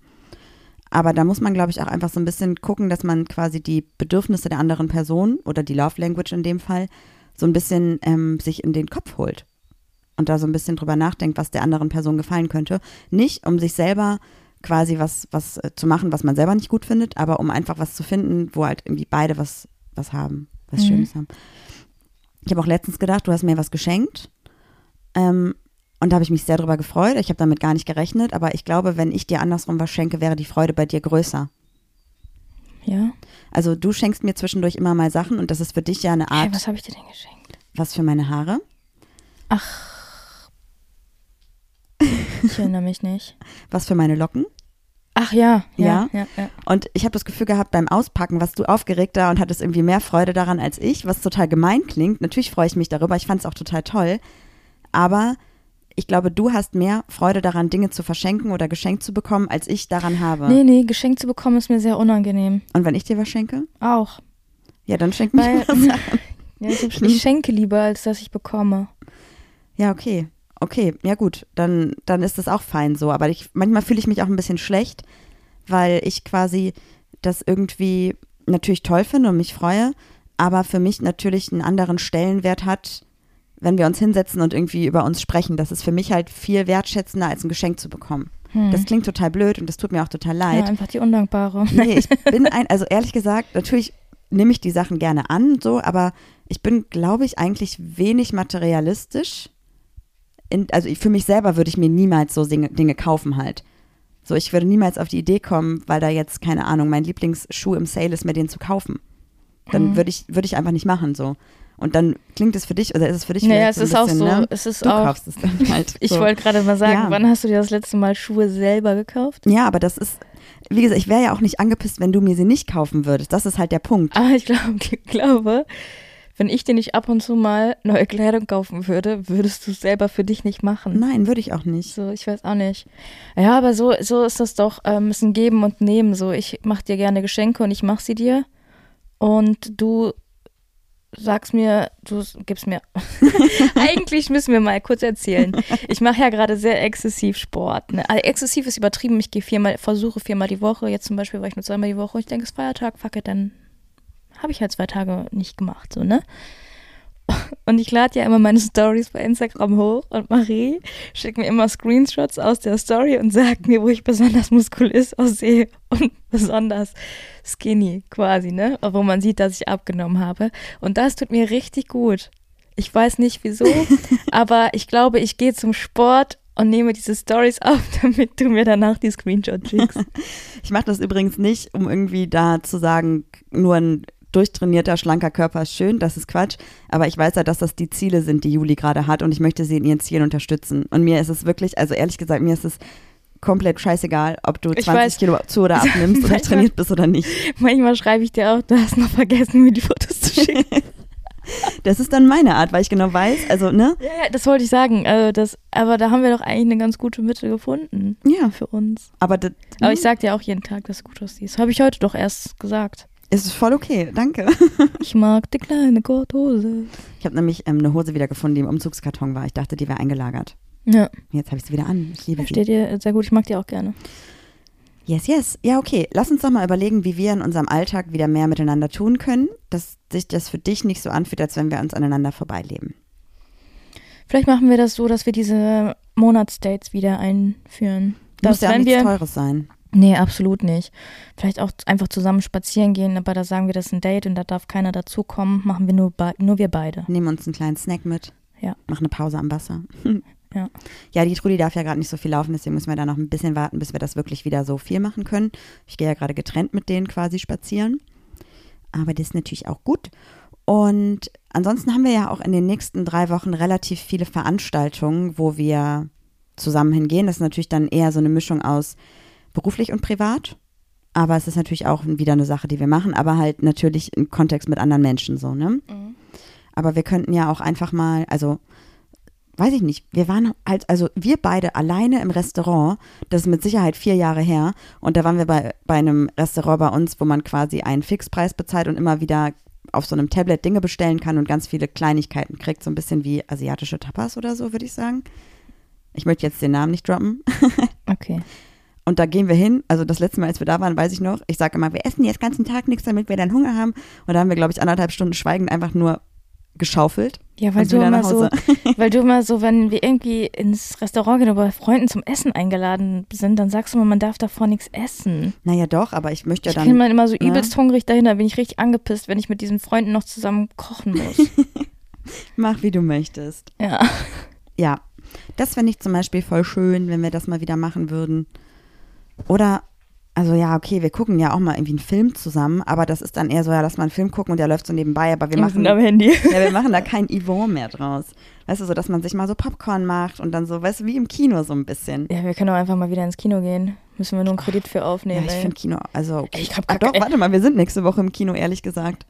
Aber da muss man, glaube ich, auch einfach so ein bisschen gucken, dass man quasi die Bedürfnisse der anderen Person oder die Love Language in dem Fall so ein bisschen ähm, sich in den Kopf holt und da so ein bisschen drüber nachdenkt, was der anderen Person gefallen könnte. Nicht, um sich selber quasi was, was äh, zu machen, was man selber nicht gut findet, aber um einfach was zu finden, wo halt irgendwie beide was, was haben, was Mhm. Schönes haben. Ich habe auch letztens gedacht, du hast mir was geschenkt. Ähm, und da habe ich mich sehr drüber gefreut. Ich habe damit gar nicht gerechnet, aber ich glaube, wenn ich dir andersrum was schenke, wäre die Freude bei dir größer. Ja. Also du schenkst mir zwischendurch immer mal Sachen und das ist für dich ja eine Hey, Art, was habe ich dir denn geschenkt? was für meine Haare. Ich erinnere mich nicht. Was für meine Locken. Ach ja, Ja? ja, ja. ja. Und ich habe das Gefühl gehabt, beim Auspacken warst du aufgeregter und hattest irgendwie mehr Freude daran als ich, was total gemein klingt. Natürlich freue ich mich darüber, ich fand es auch total toll. Aber ich glaube, du hast mehr Freude daran, Dinge zu verschenken oder geschenkt zu bekommen, als ich daran habe. Nee, nee, geschenkt zu bekommen ist mir sehr unangenehm. Und wenn ich dir was schenke? Auch. Ja, dann schenk mir was. ja, ich, ich schenke lieber, als dass ich bekomme. Ja, okay. Okay, ja gut, dann, dann ist das auch fein so. Aber ich, manchmal fühle ich mich auch ein bisschen schlecht, weil ich quasi das irgendwie natürlich toll finde und mich freue, aber für mich natürlich einen anderen Stellenwert hat, wenn wir uns hinsetzen und irgendwie über uns sprechen. Das ist für mich halt viel wertschätzender, als ein Geschenk zu bekommen. Hm. Das klingt total blöd und das tut mir auch total ja, leid. einfach die Undankbare. Nee, ich bin ein, also ehrlich gesagt, natürlich nehme ich die Sachen gerne an, so, aber ich bin, glaube ich, eigentlich wenig materialistisch. In, also ich, für mich selber würde ich mir niemals so Dinge, Dinge kaufen halt. So, ich würde niemals auf die Idee kommen, weil da jetzt, keine Ahnung, mein Lieblingsschuh im Sale ist, mir den zu kaufen. Dann Mhm. würde ich, würde ich einfach nicht machen, so. Und dann klingt es für dich, oder ist es für dich Naja, es so ein ist auch bisschen, so. ne? Es ist Du auch. kaufst es dann halt. Ich so. wollte gerade mal sagen, Ja. wann hast du dir das letzte Mal Schuhe selber gekauft? Ja, aber das ist, wie gesagt, ich wäre ja auch nicht angepisst, wenn du mir sie nicht kaufen würdest. Das ist halt der Punkt. Aber ich glaub, glaube, wenn ich dir nicht ab und zu mal neue Kleidung kaufen würde, würdest du es selber für dich nicht machen. Nein, würde ich auch nicht. So, ich weiß auch nicht. Ja, aber so, so ist das doch, ähm, ist ein Geben und Nehmen. So, ich mache dir gerne Geschenke und ich mache sie dir. Und du sagst mir, du gibst mir. Eigentlich müssen wir mal kurz erzählen. Ich mache ja gerade sehr exzessiv Sport. Ne? Also exzessiv ist übertrieben. Ich gehe viermal, versuche viermal die Woche. Jetzt zum Beispiel war ich nur zweimal die Woche. Ich denke, es ist Feiertag, fuck it, dann habe ich halt zwei Tage nicht gemacht, so, ne? Und ich lade ja immer meine Stories bei Instagram hoch und Marie schickt mir immer Screenshots aus der Story und sagt mir, wo ich besonders muskulös aussehe und besonders skinny quasi, ne? Wo man sieht, dass ich abgenommen habe. Und das tut mir richtig gut. Ich weiß nicht wieso, aber ich glaube, ich gehe zum Sport und nehme diese Stories auf, damit du mir danach die Screenshots schickst. Ich mache das übrigens nicht, um irgendwie da zu sagen, nur ein durchtrainierter, schlanker Körper ist schön, das ist Quatsch. Aber ich weiß ja, dass das die Ziele sind, die Juli gerade hat und ich möchte sie in ihren Zielen unterstützen. Und mir ist es wirklich, also ehrlich gesagt, mir ist es komplett scheißegal, ob du Ich 20 weiß. Kilo zu oder abnimmst oder trainiert bist oder nicht. Manchmal schreibe ich dir auch, du hast noch vergessen, mir die Fotos zu schicken. Das ist dann meine Art, weil ich genau weiß, also, ne? Ja, ja, das wollte ich sagen. Also das, aber da haben wir doch eigentlich eine ganz gute Mitte gefunden Ja, für uns. aber das Aber ich sag dir auch jeden Tag, dass du gut aussiehst. Habe ich heute doch erst gesagt. Ist voll okay, danke. Ich mag die kleine Korthose. Ich habe nämlich ähm, eine Hose wieder gefunden, die im Umzugskarton war. Ich dachte, die wäre eingelagert. Ja, Jetzt habe ich sie wieder an. Ich liebe sie. steht dir sehr gut. Ich mag die auch gerne. Yes, yes. Ja, okay. Lass uns doch mal überlegen, wie wir in unserem Alltag wieder mehr miteinander tun können, dass sich das für dich nicht so anfühlt, als wenn wir uns aneinander vorbeileben. Vielleicht machen wir das so, dass wir diese Monatsdates wieder einführen. Muss Dass, ja auch nichts wir, Teures sein. Nee, absolut nicht. Vielleicht auch einfach zusammen spazieren gehen, aber da sagen wir, das ist ein Date und da darf keiner dazukommen. Machen wir nur, nur wir beide. Nehmen uns einen kleinen Snack mit. Ja. Mach eine Pause am Wasser. Ja. Ja, die Trudi darf ja gerade nicht so viel laufen, deswegen müssen wir da noch ein bisschen warten, bis wir das wirklich wieder so viel machen können. Ich gehe ja gerade getrennt mit denen quasi spazieren. Aber das ist natürlich auch gut. Und ansonsten haben wir ja auch in den nächsten drei Wochen relativ viele Veranstaltungen, wo wir zusammen hingehen. Das ist natürlich dann eher so eine Mischung aus beruflich und privat. Aber es ist natürlich auch wieder eine Sache, die wir machen, aber halt natürlich im Kontext mit anderen Menschen so, ne? Aber wir könnten ja auch einfach mal, also weiß ich nicht, wir waren halt, also wir beide alleine im Restaurant, das ist mit Sicherheit vier Jahre her. Und da waren wir bei, bei einem Restaurant bei uns, wo man quasi einen Fixpreis bezahlt und immer wieder auf so einem Tablet Dinge bestellen kann und ganz viele Kleinigkeiten kriegt, so ein bisschen wie asiatische Tapas oder so, würde ich sagen. Ich möchte jetzt den Namen nicht droppen. Okay. Und da gehen wir hin. Also das letzte Mal, als wir da waren, weiß ich noch, ich sage immer, wir essen jetzt den ganzen Tag nichts, damit wir dann Hunger haben. Und da haben wir, glaube ich, anderthalb Stunden schweigend einfach nur geschaufelt. Ja, weil du immer so, weil du immer so, wenn wir irgendwie ins Restaurant gehen oder bei Freunden zum Essen eingeladen sind, dann sagst du immer, man darf davor nichts essen. Naja, doch, aber ich möchte ja Ich dann. bin dann immer so ne? übelst hungrig dahinter, bin ich richtig angepisst, wenn ich mit diesen Freunden noch zusammen kochen muss. Mach, wie du möchtest. ja. Ja, das fände ich zum Beispiel voll schön, wenn wir das mal wieder machen würden. Oder, also ja, okay, wir gucken ja auch mal irgendwie einen Film zusammen, aber das ist dann eher so, ja, lass mal einen Film gucken und der läuft so nebenbei, aber wir Wir machen, sind am Handy. ja, wir machen da kein Yvonne mehr draus. Weißt du, so, dass man sich mal so Popcorn macht und dann so, weißt du, wie im Kino so ein bisschen. Ja, wir können auch einfach mal wieder ins Kino gehen. Müssen wir nur einen Kredit für Ja, aufnehmen. ich ey. finde Kino, also, okay. Ich hab ah, gar doch, warte mal, wir sind nächste Woche im Kino, ehrlich gesagt.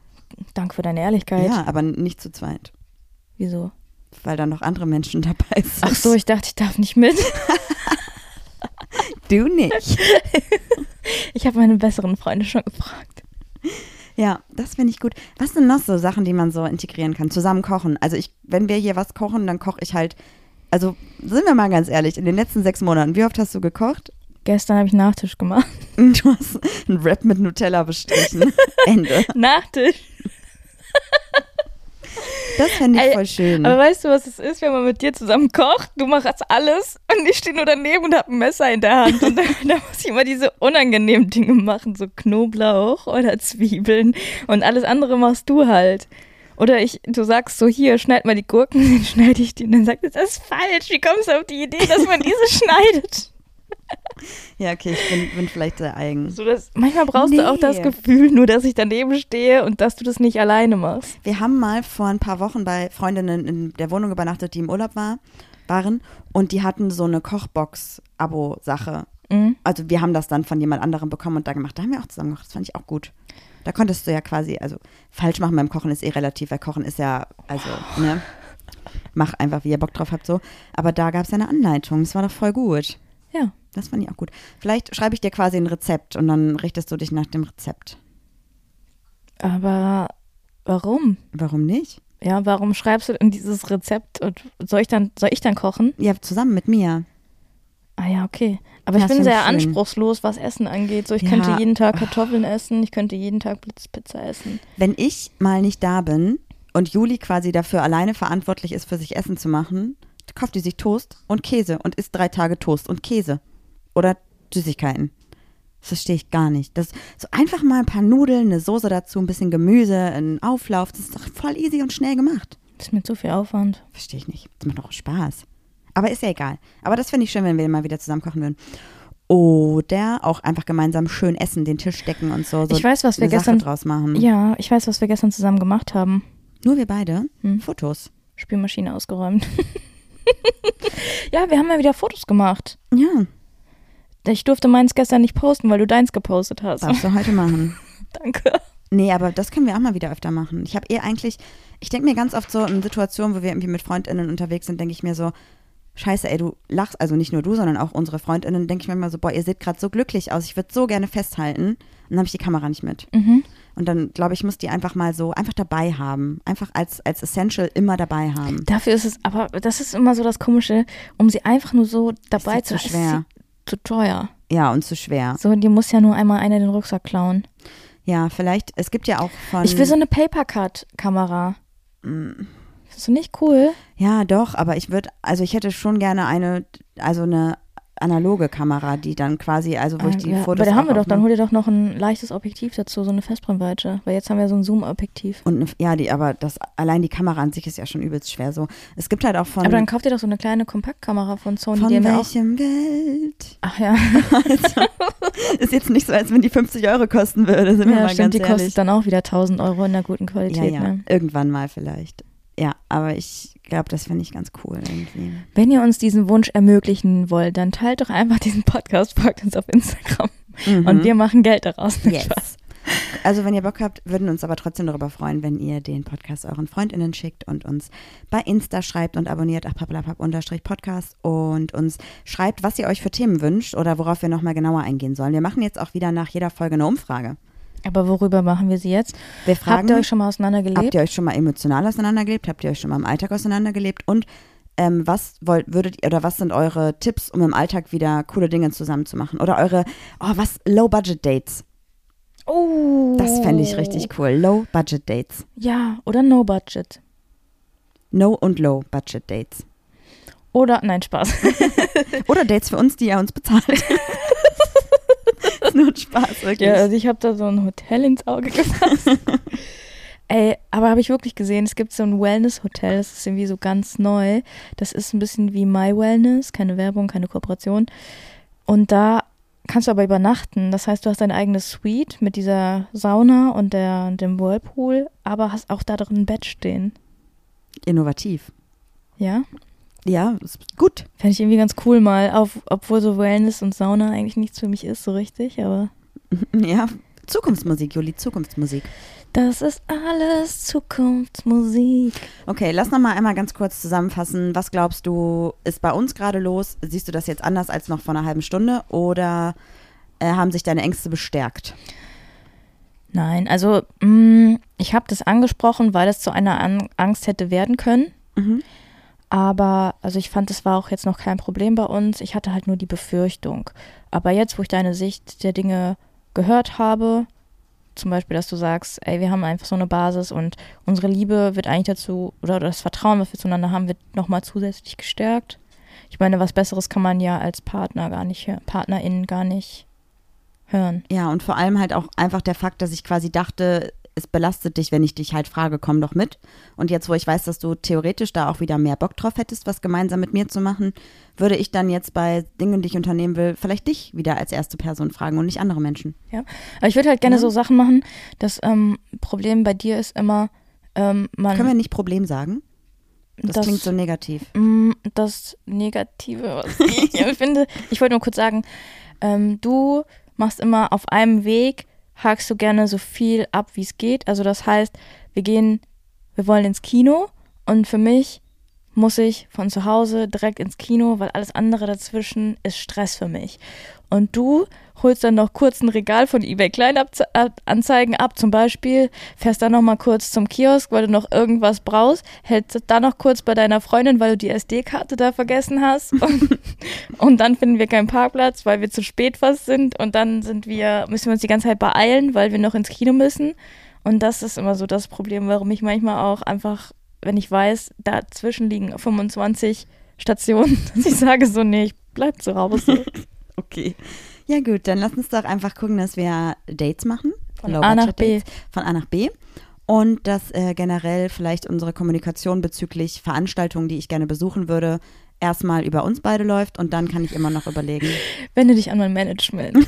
Danke für deine Ehrlichkeit. Ja, aber nicht zu zweit, Wieso? weil da noch andere Menschen dabei sind. Ach so, ich dachte, ich darf nicht mit. du nicht. Ich habe meine besseren Freunde schon gefragt. Ja, das finde ich gut. Was sind noch so Sachen, die man so integrieren kann? Zusammen kochen. Also ich, wenn wir hier was kochen, dann koche ich halt. Also sind wir mal ganz ehrlich, in den letzten sechs Monaten, wie oft hast du gekocht? Gestern habe ich Nachtisch gemacht. Du hast einen Wrap mit Nutella bestrichen. Ende. Nachtisch. Das fände ich Ey, voll schön. Aber weißt du, was es ist, wenn man mit dir zusammen kocht? Du machst alles und ich stehe nur daneben und habe ein Messer in der Hand. Und dann, dann muss ich immer diese unangenehmen Dinge machen, so Knoblauch oder Zwiebeln. Und alles andere machst du halt. Oder ich, du sagst so, hier, schneid mal die Gurken, dann schneide ich die. Und dann sagt er, das ist falsch. Wie kommst du auf die Idee, dass man diese schneidet? Ja, okay, ich bin, bin vielleicht sehr eigen. So, das, manchmal brauchst du auch das Nee. Gefühl, nur dass ich daneben stehe und dass du das nicht alleine machst. Wir haben mal vor ein paar Wochen bei Freundinnen in der Wohnung übernachtet, die im Urlaub war, waren. Und die hatten so eine Kochbox-Abo-Sache. Mhm. also wir haben das dann von jemand anderem bekommen und da gemacht. Da haben wir auch zusammen gemacht. Das fand ich auch gut. Da konntest du ja quasi, also falsch machen beim Kochen ist eh relativ, weil Kochen ist ja, also, ne? Mach einfach, wie ihr Bock drauf habt, so. Aber da gab es ja eine Anleitung. Das war doch voll gut. Ja. Das fand ich auch gut. Vielleicht schreibe ich dir quasi ein Rezept und dann richtest du dich nach dem Rezept. Aber warum? Warum nicht? Ja, warum schreibst du denn dieses Rezept und soll ich dann, soll ich dann kochen? Ja, zusammen mit mir. Ah ja, okay. Aber Ja, ich bin sehr schön. anspruchslos, was Essen angeht. So, ich Ja. könnte jeden Tag Kartoffeln essen, ich könnte jeden Tag Blitzpizza essen. Wenn ich mal nicht da bin und Juli quasi dafür alleine verantwortlich ist, für sich Essen zu machen, kauft die sich Toast und Käse und isst drei Tage Toast und Käse. Oder Süßigkeiten. Das verstehe ich gar nicht. Das so einfach mal ein paar Nudeln, eine Soße dazu, ein bisschen Gemüse, ein Auflauf. Das ist doch voll easy und schnell gemacht. Das ist mir zu viel Aufwand. Verstehe ich nicht. Das macht doch Spaß. Aber ist ja egal. Aber das finde ich schön, wenn wir mal wieder zusammen kochen würden. Oder auch einfach gemeinsam schön essen, den Tisch decken und so. so Ich weiß, was wir eine Sache gestern- draus machen. Ja, ich weiß, was wir gestern zusammen gemacht haben. Nur wir beide. Hm. Fotos. Spülmaschine ausgeräumt. ja, wir haben ja wieder Fotos gemacht. Ja, Ich durfte meins gestern nicht posten, weil du deins gepostet hast. darfst du heute machen. Danke. Nee, aber das können wir auch mal wieder öfter machen. Ich habe eh eigentlich, ich denke mir ganz oft so in Situationen, wo wir irgendwie mit FreundInnen unterwegs sind, denke ich mir so, scheiße, ey, du lachst, also nicht nur du, sondern auch unsere FreundInnen, denke ich mir immer so, boah, ihr seht gerade so glücklich aus, ich würde so gerne festhalten. Und dann habe ich die Kamera nicht mit. Mhm. Und dann, glaube ich, muss die einfach mal so, einfach dabei haben. Einfach als, als Essential immer dabei haben. Dafür ist es, aber das ist immer so das Komische, um sie einfach nur so dabei Ist zu schwer. ist Zu teuer. Ja, und zu schwer. So, die muss ja nur einmal einer den Rucksack klauen. Ja, vielleicht, es gibt ja auch von. Ich will so eine Papercut-Kamera. Mm. Findest du nicht cool? Ja, doch, aber ich würde, also ich hätte schon gerne eine, also eine analoge Kamera, die dann quasi, also wo ich die Ah, ja, Fotos aber da haben wir doch, dann hol dir doch noch ein leichtes Objektiv dazu, so eine Festbrennweite. Weil jetzt haben wir so ein Zoom-Objektiv. Und eine, ja, die, aber das allein die Kamera an sich ist ja schon übelst schwer so. Es gibt halt auch von, Aber dann kauf dir doch so eine kleine Kompaktkamera von Sony, von die wir auch. welchem Geld? Ach ja, Ist jetzt nicht so, als wenn die 50 Euro kosten würde, sind wir ja mal stimmt, ganz die ehrlich. kostet dann auch wieder 1000 Euro in der guten ja, Qualität. ja, Ne? irgendwann mal vielleicht. Ja, aber ich glaube, das finde ich ganz cool irgendwie. Wenn ihr uns diesen Wunsch ermöglichen wollt, dann teilt doch einfach diesen Podcast, folgt uns auf Instagram Mhm. und wir machen Geld daraus. Nicht Yes. Spaß. also wenn ihr Bock habt, würden uns aber trotzdem darüber freuen, wenn ihr den Podcast euren FreundInnen schickt und uns bei Insta schreibt und abonniert, achpappalapapp-podcast und uns schreibt, was ihr euch für Themen wünscht oder worauf wir nochmal genauer eingehen sollen. Wir machen jetzt auch wieder nach jeder Folge eine Umfrage. Aber worüber machen wir sie jetzt? Wir fragen, Habt ihr euch schon mal auseinandergelebt? Habt ihr euch schon mal emotional auseinandergelebt? Habt ihr euch schon mal im Alltag auseinandergelebt? Und ähm, was wollt, würdet ihr oder was sind eure Tipps, um im Alltag wieder coole Dinge zusammen zu machen? Oder eure, oh, was, Low-Budget-Dates? oh. Das fände ich richtig cool. Low-Budget-Dates. Ja, oder No Budget. No- und Low-Budget-Dates. Oder, nein, Spaß. Oder Dates für uns, die er uns bezahlt. ist nur ein Spaß, wirklich. Ja, also ich habe da so ein Hotel ins Auge gefasst. Ey, aber habe ich wirklich gesehen, es gibt so ein Wellness-Hotel, das ist irgendwie so ganz neu. Das ist ein bisschen wie My Wellness, keine Werbung, keine Kooperation. Und da kannst du aber übernachten. Das heißt, du hast deine eigene Suite mit dieser Sauna und der, dem Whirlpool, aber hast auch da drin ein Bett stehen. Innovativ. Ja, Ja, ist gut. fände ich irgendwie ganz cool mal, auf, obwohl so Wellness und Sauna eigentlich nichts für mich ist, so richtig, aber Ja, Zukunftsmusik, Juli, Zukunftsmusik. das ist alles Zukunftsmusik. Okay, lass noch mal einmal ganz kurz zusammenfassen. Was glaubst du, ist bei uns gerade los? Siehst du das jetzt anders als noch vor einer halben Stunde oder äh, haben sich deine Ängste bestärkt? Nein, also mh, ich habe das angesprochen, weil es zu einer An Angst hätte werden können. Mhm. Aber also ich fand, es war auch jetzt noch kein Problem bei uns. Ich hatte halt nur die Befürchtung. Aber jetzt, wo ich deine Sicht der Dinge gehört habe, zum Beispiel, dass du sagst, ey, wir haben einfach so eine Basis und unsere Liebe wird eigentlich dazu, oder das Vertrauen, was wir zueinander haben, wird nochmal zusätzlich gestärkt. Ich meine, was Besseres kann man ja als Partner gar nicht, PartnerInnen gar nicht hören. Ja, und vor allem halt auch einfach der Fakt, dass ich quasi dachte, es belastet dich, wenn ich dich halt frage, komm doch mit. Und jetzt, wo ich weiß, dass du theoretisch da auch wieder mehr Bock drauf hättest, was gemeinsam mit mir zu machen, würde ich dann jetzt bei Dingen, die ich unternehmen will, vielleicht dich wieder als erste Person fragen und nicht andere Menschen. Aber ich würde halt gerne Ja. so Sachen machen. Das ähm, Problem bei dir ist immer, ähm, man. Können wir nicht Problem sagen? Das, Das- klingt so negativ. Mm, das Negative, was ich finde, ich wollte nur kurz sagen, ähm, du machst immer auf einem Weg, hakst du gerne so viel ab, wie es geht. Also das heißt, wir gehen, wir wollen ins Kino und für mich muss ich von zu Hause direkt ins Kino, weil alles andere dazwischen ist Stress für mich. Und du holst dann noch kurz ein Regal von eBay Kleinanzeigen ab, zum Beispiel, fährst dann noch mal kurz zum Kiosk, weil du noch irgendwas brauchst, hältst dann noch kurz bei deiner Freundin, weil du die SD-Karte da vergessen hast. Und, und dann finden wir keinen Parkplatz, weil wir zu spät fast sind. Und dann sind wir, müssen wir uns die ganze Zeit beeilen, weil wir noch ins Kino müssen. Und das ist immer so das Problem, warum ich manchmal auch einfach, wenn ich weiß, dazwischen liegen 25 Stationen, dass ich sage so, nee, ich bleib zu Hause. Okay. Ja gut, dann lass uns doch einfach gucken, dass wir Dates machen. Von A nach B. Dates. Von A nach B. Und dass äh, generell vielleicht unsere Kommunikation bezüglich Veranstaltungen, die ich gerne besuchen würde, erstmal über uns beide läuft und dann kann ich immer noch überlegen. Wende dich an mein Management.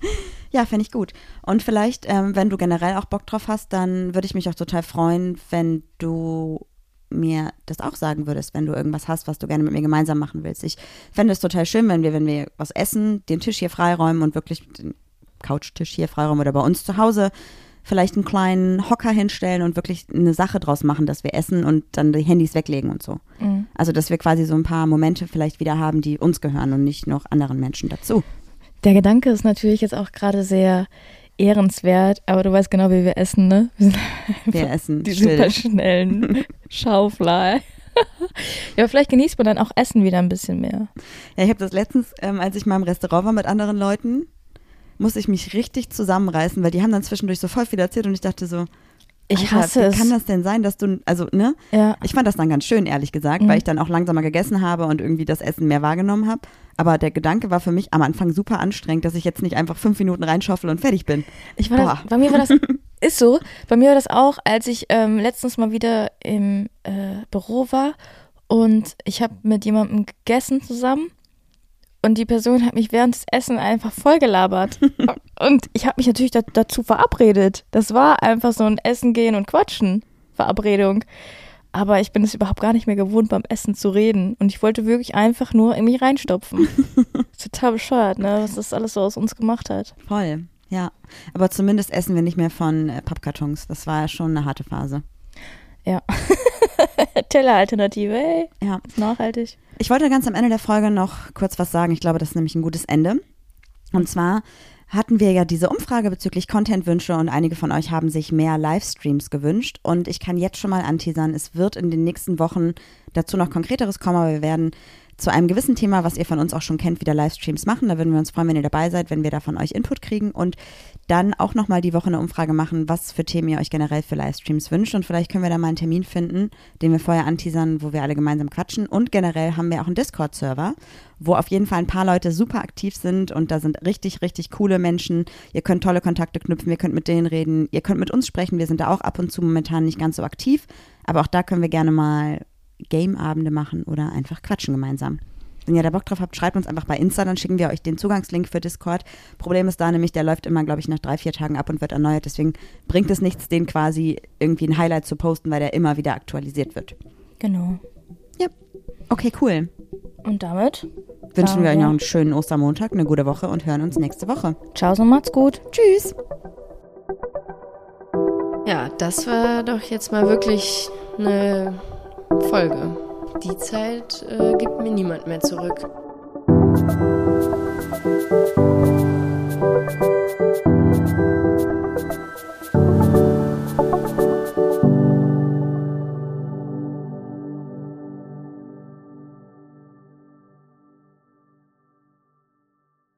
Ja, fände ich gut. Und vielleicht, ähm, wenn du generell auch Bock drauf hast, dann würde ich mich auch total freuen, wenn du mir das auch sagen würdest, wenn du irgendwas hast, was du gerne mit mir gemeinsam machen willst. Ich fände es total schön, wenn wir, wenn wir was essen, den Tisch hier freiräumen und wirklich den Couchtisch hier freiräumen oder bei uns zu Hause vielleicht einen kleinen Hocker hinstellen und wirklich eine Sache draus machen, dass wir essen und dann die Handys weglegen und so. Mhm. Also, dass wir quasi so ein paar Momente vielleicht wieder haben, die uns gehören und nicht noch anderen Menschen dazu. Der Gedanke ist natürlich jetzt auch gerade sehr ehrenswert, aber du weißt genau, wie wir essen, ne? Wir sind Wir essen die still. super schnellen Schaufler. ja, aber vielleicht genießt man dann auch Essen wieder ein bisschen mehr. Ja, ich habe das letztens, ähm, als ich mal im Restaurant war mit anderen Leuten, musste ich mich richtig zusammenreißen, weil die haben dann zwischendurch so voll viel erzählt und ich dachte so, Ich Alter, hasse wie es. kann das denn sein, dass du, also, ne? Ja. Ich fand das dann ganz schön, ehrlich gesagt, Mhm. weil ich dann auch langsamer gegessen habe und irgendwie das Essen mehr wahrgenommen habe. Aber der Gedanke war für mich am Anfang super anstrengend, dass ich jetzt nicht einfach fünf Minuten reinschaufel und fertig bin. Ich war das, bei mir war das, ist so, bei mir war das auch, als ich ähm, letztens mal wieder im äh, Büro war und ich habe mit jemandem gegessen zusammen und die Person hat mich während des Essen einfach vollgelabert. und ich habe mich natürlich da, dazu verabredet. Das war einfach so ein Essen gehen und quatschen Verabredung. Aber ich bin es überhaupt gar nicht mehr gewohnt, beim Essen zu reden. Und ich wollte wirklich einfach nur in mich reinstopfen. Total bescheuert, ne? Was das alles so aus uns gemacht hat. Voll. Ja, aber zumindest essen wir nicht mehr von äh, Pappkartons. Das war ja schon eine harte Phase. Ja. Telleralternative, ey. Ja. Ist nachhaltig. Ich wollte ganz am Ende der Folge noch kurz was sagen. Ich glaube, das ist nämlich ein gutes Ende. Und zwar hatten wir ja diese Umfrage bezüglich Contentwünsche und einige von euch haben sich mehr Livestreams gewünscht. Und ich kann jetzt schon mal anteasern, es wird in den nächsten Wochen dazu noch konkreteres kommen, aber wir werden zu einem gewissen Thema, was ihr von uns auch schon kennt, wieder Livestreams machen. Da würden wir uns freuen, wenn ihr dabei seid, wenn wir da von euch Input kriegen und dann auch nochmal die Woche eine Umfrage machen, was für Themen ihr euch generell für Livestreams wünscht. Und vielleicht können wir da mal einen Termin finden, den wir vorher anteasern, wo wir alle gemeinsam quatschen. Und generell haben wir auch einen Discord-Server, wo auf jeden Fall ein paar Leute super aktiv sind und da sind richtig, richtig coole Menschen. Ihr könnt tolle Kontakte knüpfen, ihr könnt mit denen reden, ihr könnt mit uns sprechen. Wir sind da auch ab und zu momentan nicht ganz so aktiv, aber auch da können wir gerne mal Game-Abende machen oder einfach quatschen gemeinsam. Wenn ihr da Bock drauf habt, schreibt uns einfach bei Insta, dann schicken wir euch den Zugangslink für Discord. Problem ist da nämlich, der läuft immer, glaube ich, nach drei, vier Tagen ab und wird erneuert. Deswegen bringt es nichts, den quasi irgendwie ein Highlight zu posten, weil der immer wieder aktualisiert wird. Genau. Ja. Okay, cool. Und damit Wünschen wir euch noch einen schönen Ostermontag, eine gute Woche und hören uns nächste Woche. Ciao, so macht's gut. Tschüss. Ja, das war doch jetzt mal wirklich eine Folge. Die Zeit äh, gibt mir niemand mehr zurück.